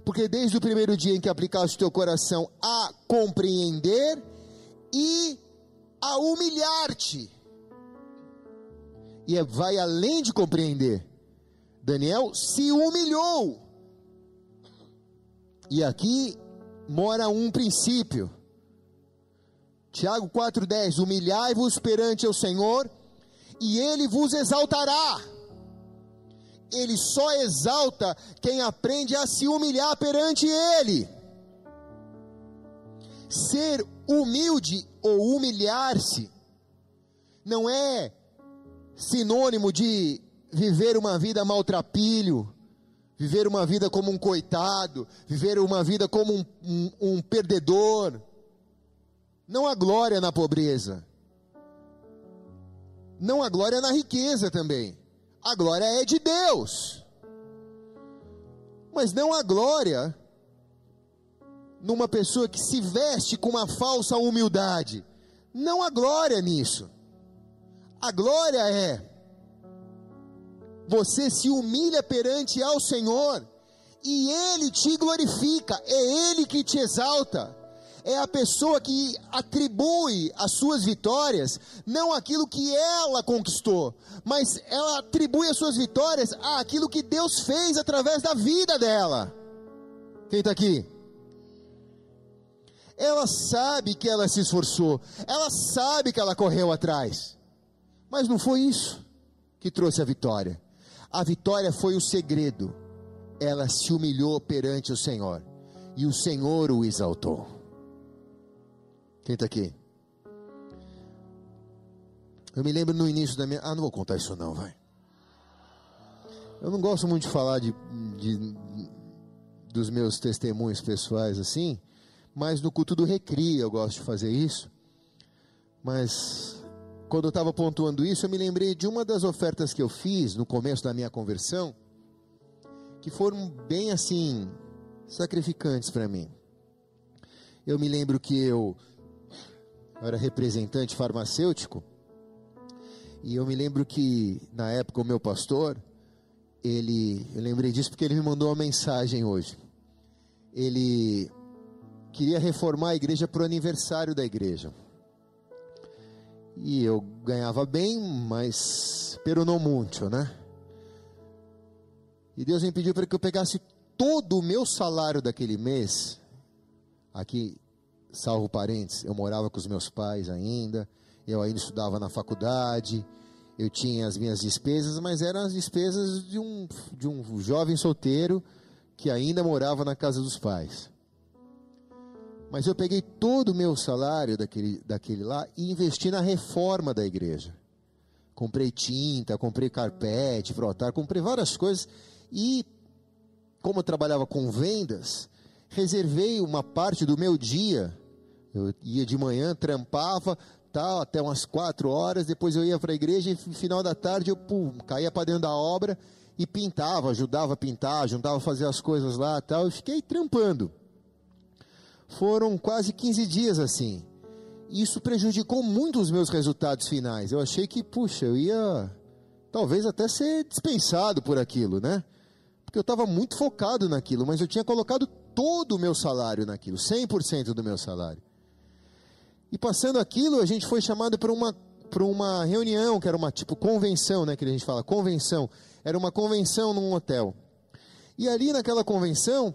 Porque desde o primeiro dia em que aplicaste o teu coração a compreender e a humilhar-te, e é, vai além de compreender, Daniel se humilhou. E aqui mora um princípio. Tiago 4,10: Humilhai-vos perante o Senhor, e Ele vos exaltará ele só exalta quem aprende a se humilhar perante Ele. Ser humilde ou humilhar-se não é sinônimo de viver uma vida maltrapilho, viver uma vida como um coitado, viver uma vida como um, um, um perdedor. Não há glória na pobreza, não há glória na riqueza também. A glória é de Deus. Mas não a glória numa pessoa que se veste com uma falsa humildade. Não há glória nisso. A glória é você se humilha perante ao Senhor e Ele te glorifica, é Ele que te exalta é a pessoa que atribui as suas vitórias não aquilo que ela conquistou, mas ela atribui as suas vitórias àquilo que Deus fez através da vida dela. Quem está aqui? Ela sabe que ela se esforçou, ela sabe que ela correu atrás, mas não foi isso que trouxe a vitória. A vitória foi o segredo. Ela se humilhou perante o Senhor e o Senhor o exaltou. Quem está aqui? Eu me lembro no início da minha. Ah, não vou contar isso não, vai. Eu não gosto muito de falar de, de, dos meus testemunhos pessoais assim, mas no culto do recria eu gosto de fazer isso. Mas quando eu estava pontuando isso, eu me lembrei de uma das ofertas que eu fiz no começo da minha conversão, que foram bem assim sacrificantes para mim. Eu me lembro que eu eu era representante farmacêutico, e eu me lembro que na época o meu pastor, ele, eu lembrei disso porque ele me mandou uma mensagem hoje. Ele queria reformar a igreja para o aniversário da igreja. E eu ganhava bem, mas pero não muito, né? E Deus me pediu para que eu pegasse todo o meu salário daquele mês, aqui salvo parentes, eu morava com os meus pais ainda, eu ainda estudava na faculdade, eu tinha as minhas despesas, mas eram as despesas de um, de um jovem solteiro que ainda morava na casa dos pais. Mas eu peguei todo o meu salário daquele, daquele lá e investi na reforma da igreja. Comprei tinta, comprei carpete, frotar, comprei várias coisas. E, como eu trabalhava com vendas, reservei uma parte do meu dia. Eu ia de manhã, trampava, tal, até umas quatro horas, depois eu ia para a igreja e no final da tarde eu pum, caía para dentro da obra e pintava, ajudava a pintar, ajudava a fazer as coisas lá tal, e fiquei trampando. Foram quase 15 dias assim. Isso prejudicou muito os meus resultados finais. Eu achei que, puxa, eu ia talvez até ser dispensado por aquilo, né? Porque eu estava muito focado naquilo, mas eu tinha colocado todo o meu salário naquilo, 100% do meu salário. E passando aquilo, a gente foi chamado para uma, para uma reunião, que era uma tipo convenção, né? Que a gente fala, convenção. Era uma convenção num hotel. E ali naquela convenção,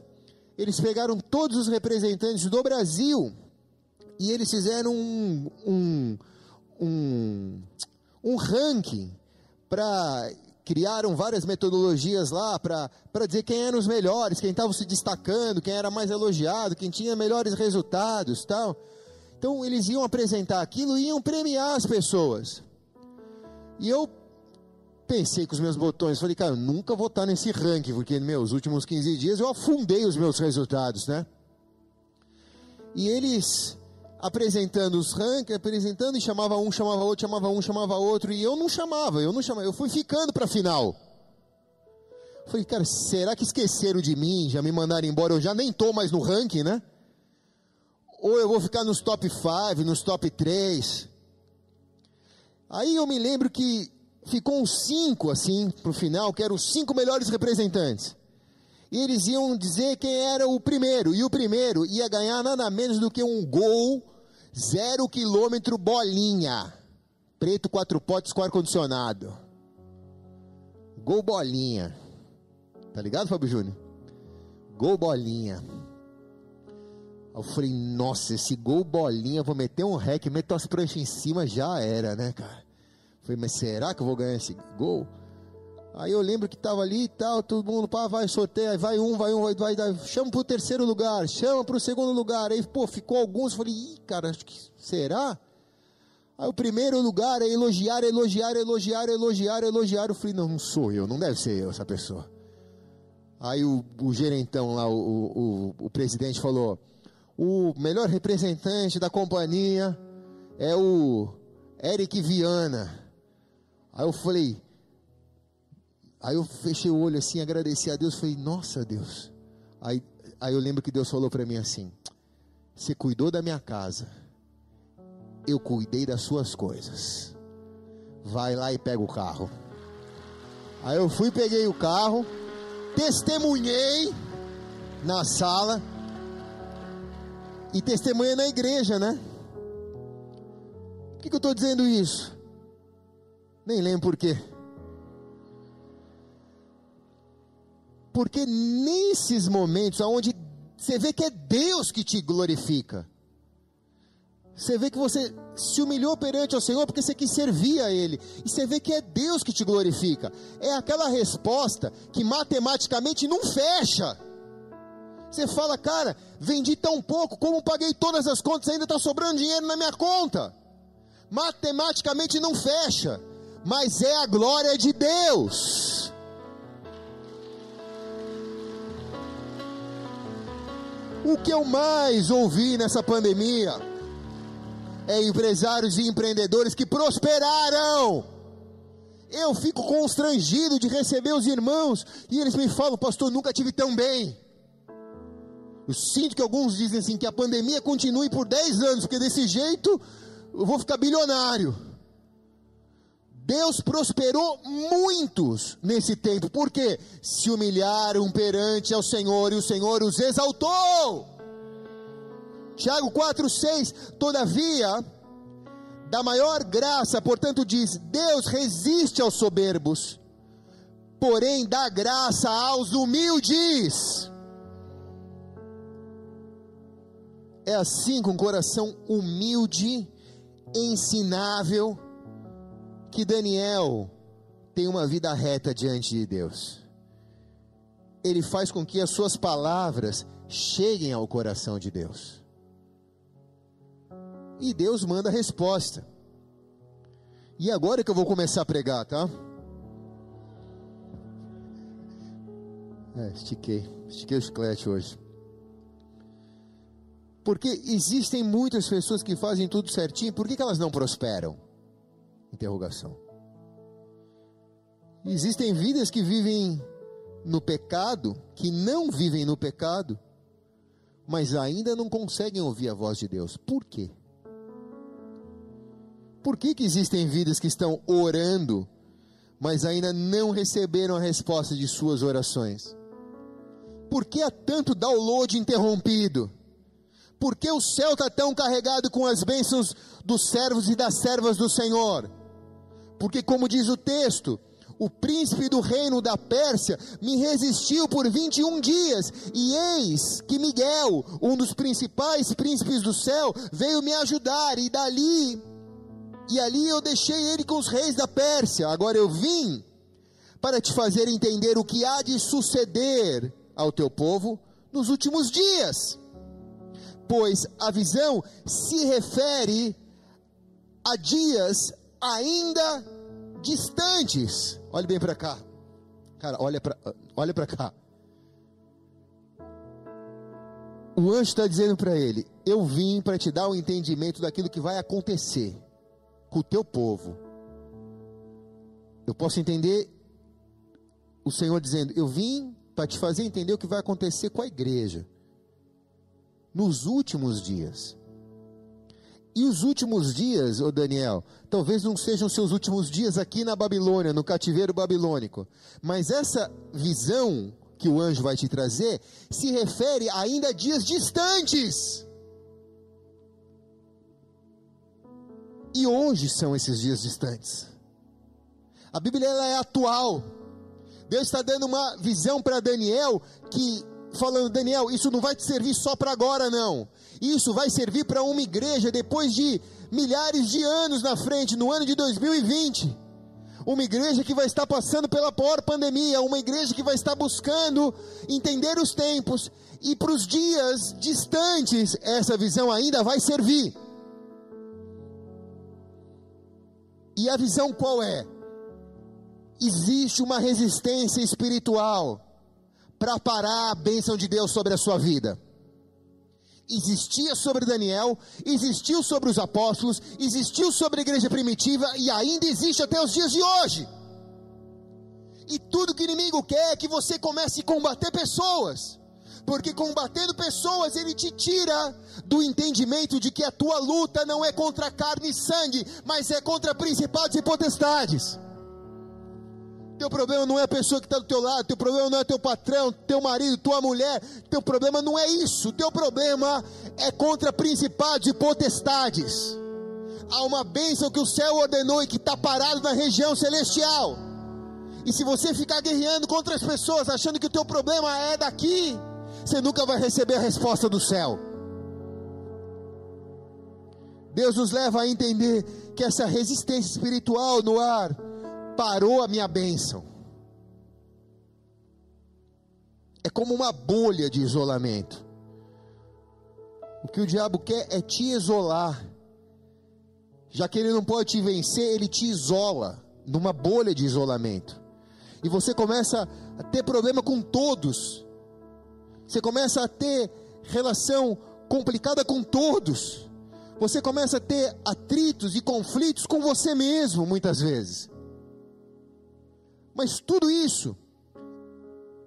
eles pegaram todos os representantes do Brasil e eles fizeram um, um, um, um ranking para criaram várias metodologias lá para dizer quem eram os melhores, quem estava se destacando, quem era mais elogiado, quem tinha melhores resultados, tal. Então eles iam apresentar aquilo e iam premiar as pessoas. E eu pensei com os meus botões, falei, cara, eu nunca vou estar nesse ranking, porque meus últimos 15 dias eu afundei os meus resultados, né? E eles apresentando os rankings, apresentando e chamava um, chamava outro, chamava um, chamava outro, e eu não chamava, eu não chamava, eu fui ficando para final. Falei, cara, será que esqueceram de mim, já me mandaram embora, eu já nem tô mais no ranking, né? Ou eu vou ficar nos top 5, nos top 3. Aí eu me lembro que ficou uns cinco assim para o final, que eram os cinco melhores representantes. E eles iam dizer quem era o primeiro. E o primeiro ia ganhar nada menos do que um gol, zero quilômetro bolinha. Preto, quatro potes com ar-condicionado. Gol bolinha. Tá ligado, Fábio Júnior? Gol bolinha. Eu falei, nossa, esse gol bolinha, vou meter um rec, meto as pranchas em cima, já era, né, cara? Falei, mas será que eu vou ganhar esse gol? Aí eu lembro que estava ali e tal, todo mundo, pá, vai, sorteia, vai um, vai um, vai, vai, vai chama para o terceiro lugar, chama para o segundo lugar. Aí, pô, ficou alguns, falei, ih, cara, acho que será? Aí o primeiro lugar é elogiar, elogiar, elogiar, elogiar, elogiar. Eu falei, não, não sou eu, não deve ser eu essa pessoa. Aí o, o gerentão lá, o, o, o presidente falou, o melhor representante da companhia é o Eric Viana. Aí eu falei, aí eu fechei o olho assim, agradeci a Deus, falei, nossa Deus. Aí, aí eu lembro que Deus falou para mim assim: Você cuidou da minha casa, eu cuidei das suas coisas. Vai lá e pega o carro. Aí eu fui, peguei o carro, testemunhei na sala e testemunhei na igreja, né? Por que, que eu estou dizendo isso? Nem lembro por quê. Porque nesses momentos onde você vê que é Deus que te glorifica, você vê que você se humilhou perante o Senhor porque você quis servir a Ele, e você vê que é Deus que te glorifica, é aquela resposta que matematicamente não fecha. Você fala, cara, vendi tão pouco, como paguei todas as contas, ainda está sobrando dinheiro na minha conta. Matematicamente não fecha mas é a glória de Deus. O que eu mais ouvi nessa pandemia é empresários e empreendedores que prosperaram. Eu fico constrangido de receber os irmãos e eles me falam, pastor, nunca tive tão bem. Eu sinto que alguns dizem assim que a pandemia continue por 10 anos, porque desse jeito eu vou ficar bilionário. Deus prosperou muitos nesse tempo, porque se humilharam perante ao Senhor e o Senhor os exaltou. Tiago 4,6: Todavia, da maior graça, portanto, diz: Deus resiste aos soberbos, porém dá graça aos humildes. É assim com coração humilde ensinável que Daniel tem uma vida reta diante de Deus. Ele faz com que as suas palavras cheguem ao coração de Deus. E Deus manda a resposta. E agora que eu vou começar a pregar, tá? É, estiquei, estiquei o chiclete hoje. Porque existem muitas pessoas que fazem tudo certinho, por que, que elas não prosperam? Interrogação. Existem vidas que vivem no pecado, que não vivem no pecado, mas ainda não conseguem ouvir a voz de Deus. Por quê? Por que, que existem vidas que estão orando, mas ainda não receberam a resposta de suas orações? Por que há tanto download interrompido? Por que o céu está tão carregado com as bênçãos dos servos e das servas do Senhor? Porque, como diz o texto, o príncipe do reino da Pérsia me resistiu por 21 dias, e eis que Miguel, um dos principais príncipes do céu, veio me ajudar, e dali, e ali eu deixei ele com os reis da Pérsia. Agora eu vim para te fazer entender o que há de suceder ao teu povo nos últimos dias. Pois a visão se refere a dias ainda distantes. Olhe bem para cá. Cara, olha para olha cá. O anjo está dizendo para ele: Eu vim para te dar o um entendimento daquilo que vai acontecer com o teu povo. Eu posso entender o Senhor dizendo: Eu vim para te fazer entender o que vai acontecer com a igreja nos últimos dias. E os últimos dias, ô Daniel, talvez não sejam seus últimos dias aqui na Babilônia, no cativeiro babilônico, mas essa visão que o anjo vai te trazer se refere ainda a dias distantes. E onde são esses dias distantes? A Bíblia ela é atual. Deus está dando uma visão para Daniel que falando, Daniel, isso não vai te servir só para agora, não. Isso vai servir para uma igreja depois de milhares de anos na frente, no ano de 2020. Uma igreja que vai estar passando pela pior pandemia, uma igreja que vai estar buscando entender os tempos, e para os dias distantes, essa visão ainda vai servir. E a visão qual é? Existe uma resistência espiritual para parar a bênção de Deus sobre a sua vida. Existia sobre Daniel, existiu sobre os apóstolos, existiu sobre a igreja primitiva e ainda existe até os dias de hoje. E tudo que o inimigo quer é que você comece a combater pessoas, porque combatendo pessoas ele te tira do entendimento de que a tua luta não é contra carne e sangue, mas é contra principados e potestades. Teu problema não é a pessoa que está do teu lado, teu problema não é teu patrão, teu marido, tua mulher, teu problema não é isso, teu problema é contra principados e potestades. Há uma bênção que o céu ordenou e que está parado na região celestial. E se você ficar guerreando contra as pessoas, achando que o teu problema é daqui, você nunca vai receber a resposta do céu. Deus nos leva a entender que essa resistência espiritual no ar parou a minha bênção. É como uma bolha de isolamento. O que o diabo quer é te isolar. Já que ele não pode te vencer, ele te isola numa bolha de isolamento. E você começa a ter problema com todos. Você começa a ter relação complicada com todos. Você começa a ter atritos e conflitos com você mesmo, muitas vezes. Mas tudo isso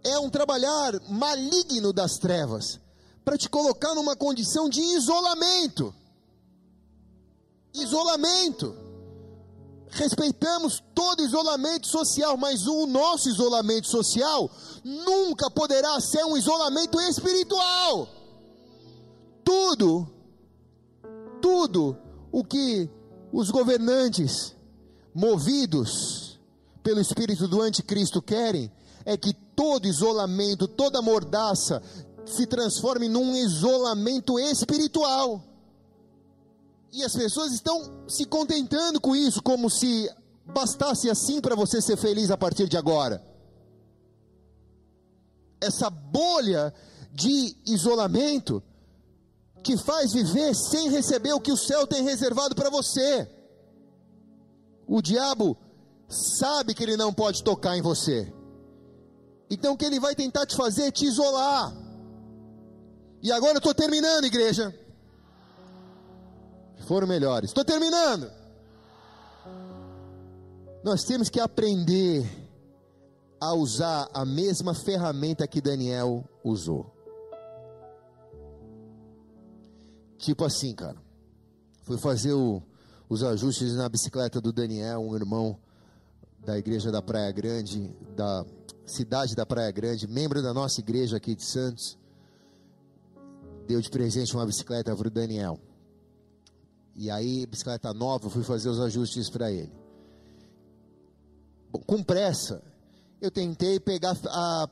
é um trabalhar maligno das trevas para te colocar numa condição de isolamento. Isolamento. Respeitamos todo isolamento social, mas o nosso isolamento social nunca poderá ser um isolamento espiritual. Tudo, tudo o que os governantes, movidos pelo espírito do anticristo querem é que todo isolamento, toda mordaça se transforme num isolamento espiritual. E as pessoas estão se contentando com isso, como se bastasse assim para você ser feliz a partir de agora. Essa bolha de isolamento te faz viver sem receber o que o céu tem reservado para você. O diabo sabe que ele não pode tocar em você. Então o que ele vai tentar te fazer é te isolar. E agora eu estou terminando, igreja. Foram melhores. Estou terminando. Nós temos que aprender a usar a mesma ferramenta que Daniel usou. Tipo assim, cara. Fui fazer o, os ajustes na bicicleta do Daniel, um irmão da igreja da Praia Grande, da cidade da Praia Grande, membro da nossa igreja aqui de Santos, deu de presente uma bicicleta para o Daniel. E aí, bicicleta nova, fui fazer os ajustes para ele. Bom, com pressa, eu tentei pegar a,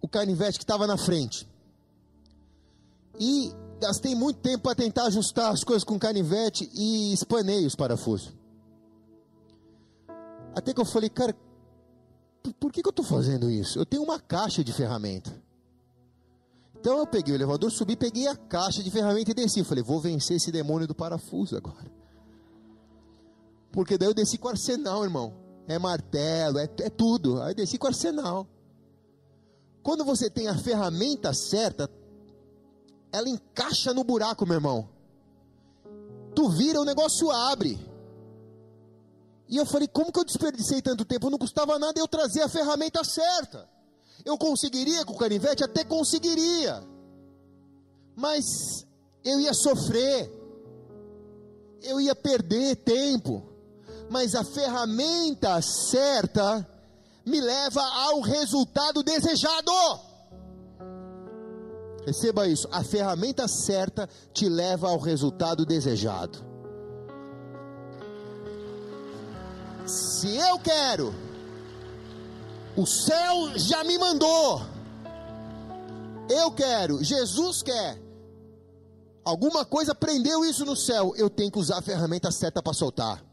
o canivete que estava na frente. E gastei muito tempo para tentar ajustar as coisas com canivete e espanei os parafusos. Até que eu falei, cara, por que, que eu estou fazendo isso? Eu tenho uma caixa de ferramenta. Então eu peguei o elevador, subi, peguei a caixa de ferramenta e desci. Falei, vou vencer esse demônio do parafuso agora. Porque daí eu desci com arsenal, irmão. É martelo, é, é tudo. Aí eu desci com arsenal. Quando você tem a ferramenta certa, ela encaixa no buraco, meu irmão. Tu vira, o negócio abre. E eu falei, como que eu desperdicei tanto tempo? Não custava nada eu trazer a ferramenta certa. Eu conseguiria com o canivete? Até conseguiria. Mas eu ia sofrer. Eu ia perder tempo. Mas a ferramenta certa me leva ao resultado desejado. Receba isso. A ferramenta certa te leva ao resultado desejado. Se eu quero, o céu já me mandou. Eu quero, Jesus quer. Alguma coisa prendeu isso no céu. Eu tenho que usar a ferramenta certa para soltar.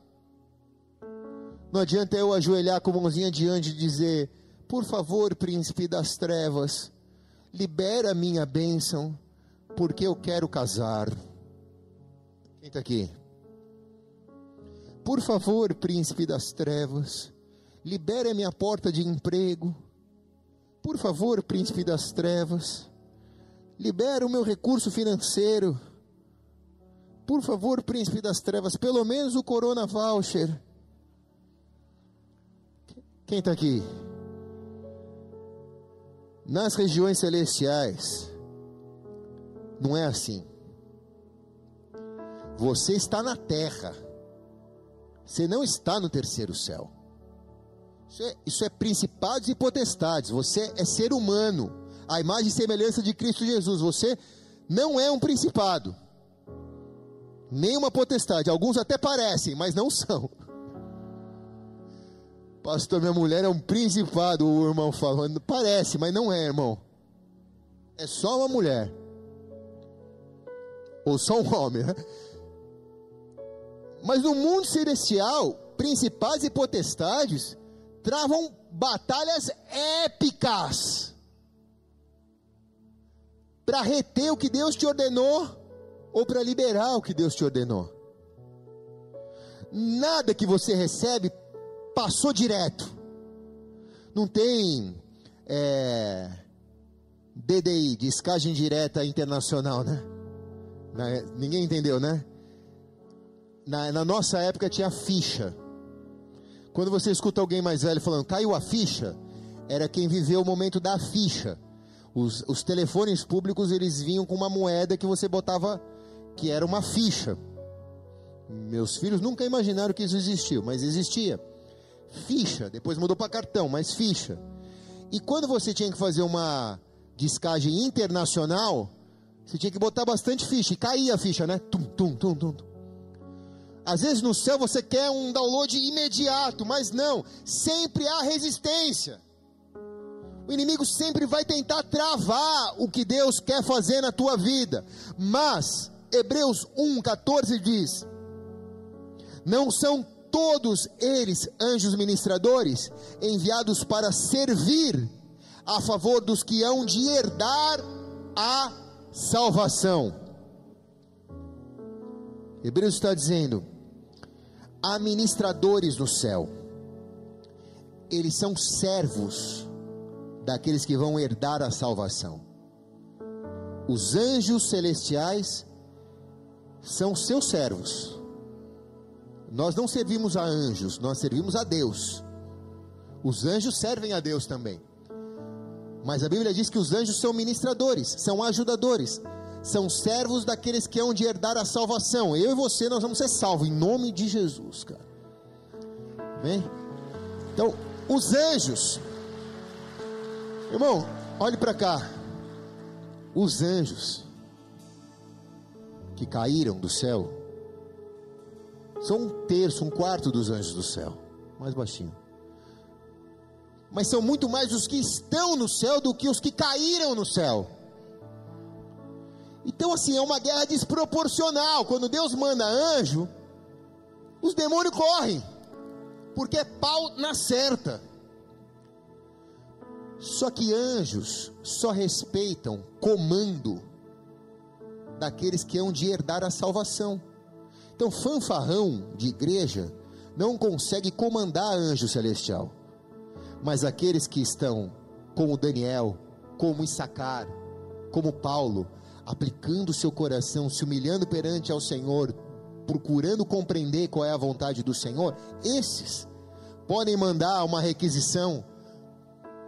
Não adianta eu ajoelhar com a mãozinha diante e dizer: Por favor, príncipe das trevas, libera minha bênção, porque eu quero casar. Quem está aqui? Por favor, príncipe das trevas, libere a minha porta de emprego. Por favor, príncipe das trevas, libere o meu recurso financeiro. Por favor, príncipe das trevas, pelo menos o Corona Voucher. Quem está aqui? Nas regiões celestiais, não é assim. Você está na terra você não está no terceiro céu. Isso é, isso é principados e potestades. Você é ser humano. A imagem e semelhança de Cristo Jesus. Você não é um principado. Nem uma potestade. Alguns até parecem, mas não são. Pastor, minha mulher é um principado, o irmão fala. Parece, mas não é, irmão. É só uma mulher. Ou só um homem. Né? Mas no mundo celestial, principais e potestades travam batalhas épicas para reter o que Deus te ordenou ou para liberar o que Deus te ordenou. Nada que você recebe passou direto. Não tem é, DDI, descagem direta internacional, né? Ninguém entendeu, né? Na, na nossa época tinha ficha. Quando você escuta alguém mais velho falando, caiu a ficha, era quem viveu o momento da ficha. Os, os telefones públicos eles vinham com uma moeda que você botava, que era uma ficha. Meus filhos nunca imaginaram que isso existiu, mas existia. Ficha, depois mudou para cartão, mas ficha. E quando você tinha que fazer uma descagem internacional, você tinha que botar bastante ficha. E caía a ficha, né? Tum, tum, tum, tum. Às vezes no céu você quer um download imediato, mas não, sempre há resistência. O inimigo sempre vai tentar travar o que Deus quer fazer na tua vida. Mas Hebreus 1:14 diz: Não são todos eles anjos ministradores, enviados para servir a favor dos que hão de herdar a salvação. Hebreus está dizendo: há ministradores no céu, eles são servos daqueles que vão herdar a salvação. Os anjos celestiais são seus servos. Nós não servimos a anjos, nós servimos a Deus. Os anjos servem a Deus também. Mas a Bíblia diz que os anjos são ministradores, são ajudadores, são servos daqueles que hão de herdar a salvação. Eu e você, nós vamos ser salvos em nome de Jesus, cara. Amém? Então, os anjos, irmão, olhe para cá. Os anjos que caíram do céu são um terço, um quarto dos anjos do céu, mais baixinho. Mas são muito mais os que estão no céu do que os que caíram no céu. Então, assim, é uma guerra desproporcional. Quando Deus manda anjo, os demônios correm, porque é pau na certa. Só que anjos só respeitam comando daqueles que hão de herdar a salvação. Então, fanfarrão de igreja não consegue comandar anjo celestial, mas aqueles que estão, como Daniel, como Issacar, como Paulo, aplicando seu coração, se humilhando perante ao Senhor, procurando compreender qual é a vontade do Senhor, esses podem mandar uma requisição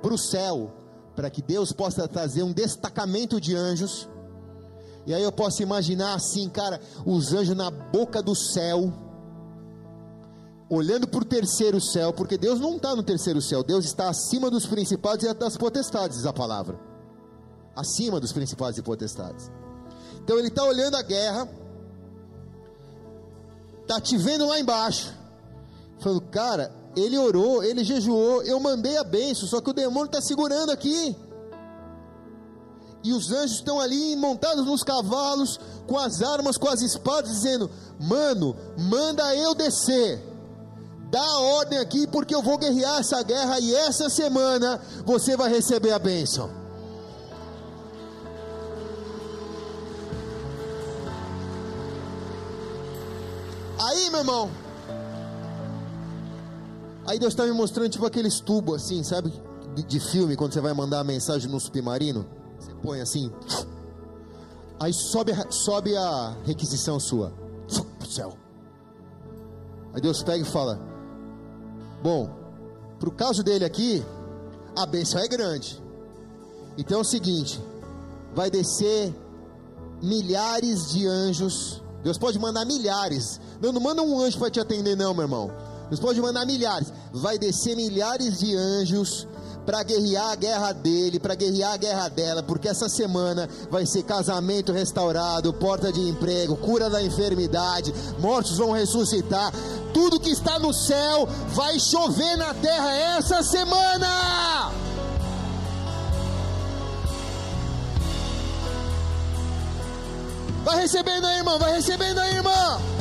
para o céu, para que Deus possa trazer um destacamento de anjos. E aí eu posso imaginar assim, cara, os anjos na boca do céu, olhando para o terceiro céu, porque Deus não está no terceiro céu, Deus está acima dos principados e das potestades, diz a palavra acima dos principais e potestades. Então ele está olhando a guerra, está te vendo lá embaixo, falando, cara, ele orou, ele jejuou, eu mandei a benção, só que o demônio está segurando aqui. E os anjos estão ali montados nos cavalos, com as armas, com as espadas, dizendo: Mano, manda eu descer. Dá a ordem aqui, porque eu vou guerrear essa guerra e essa semana você vai receber a bênção. Meu irmão. Aí Deus está me mostrando tipo aqueles tubos assim, sabe? De, de, filme, quando você vai mandar a mensagem no submarino. Você põe assim. Aí sobe, sobe a requisição sua. Pro céu. Aí Deus pega e fala: Bom, pro caso dele aqui, a bênção é grande. Então é o seguinte: vai descer milhares de anjos Deus pode mandar milhares. Não, não manda um anjo para te atender, não, meu irmão. Deus pode mandar milhares. Vai descer milhares de anjos para guerrear a guerra dele, para guerrear a guerra dela, porque essa semana vai ser casamento restaurado, porta de emprego, cura da enfermidade, mortos vão ressuscitar, tudo que está no céu vai chover na terra essa semana. Vai recebendo aí, irmão. Vai recebendo aí, irmão.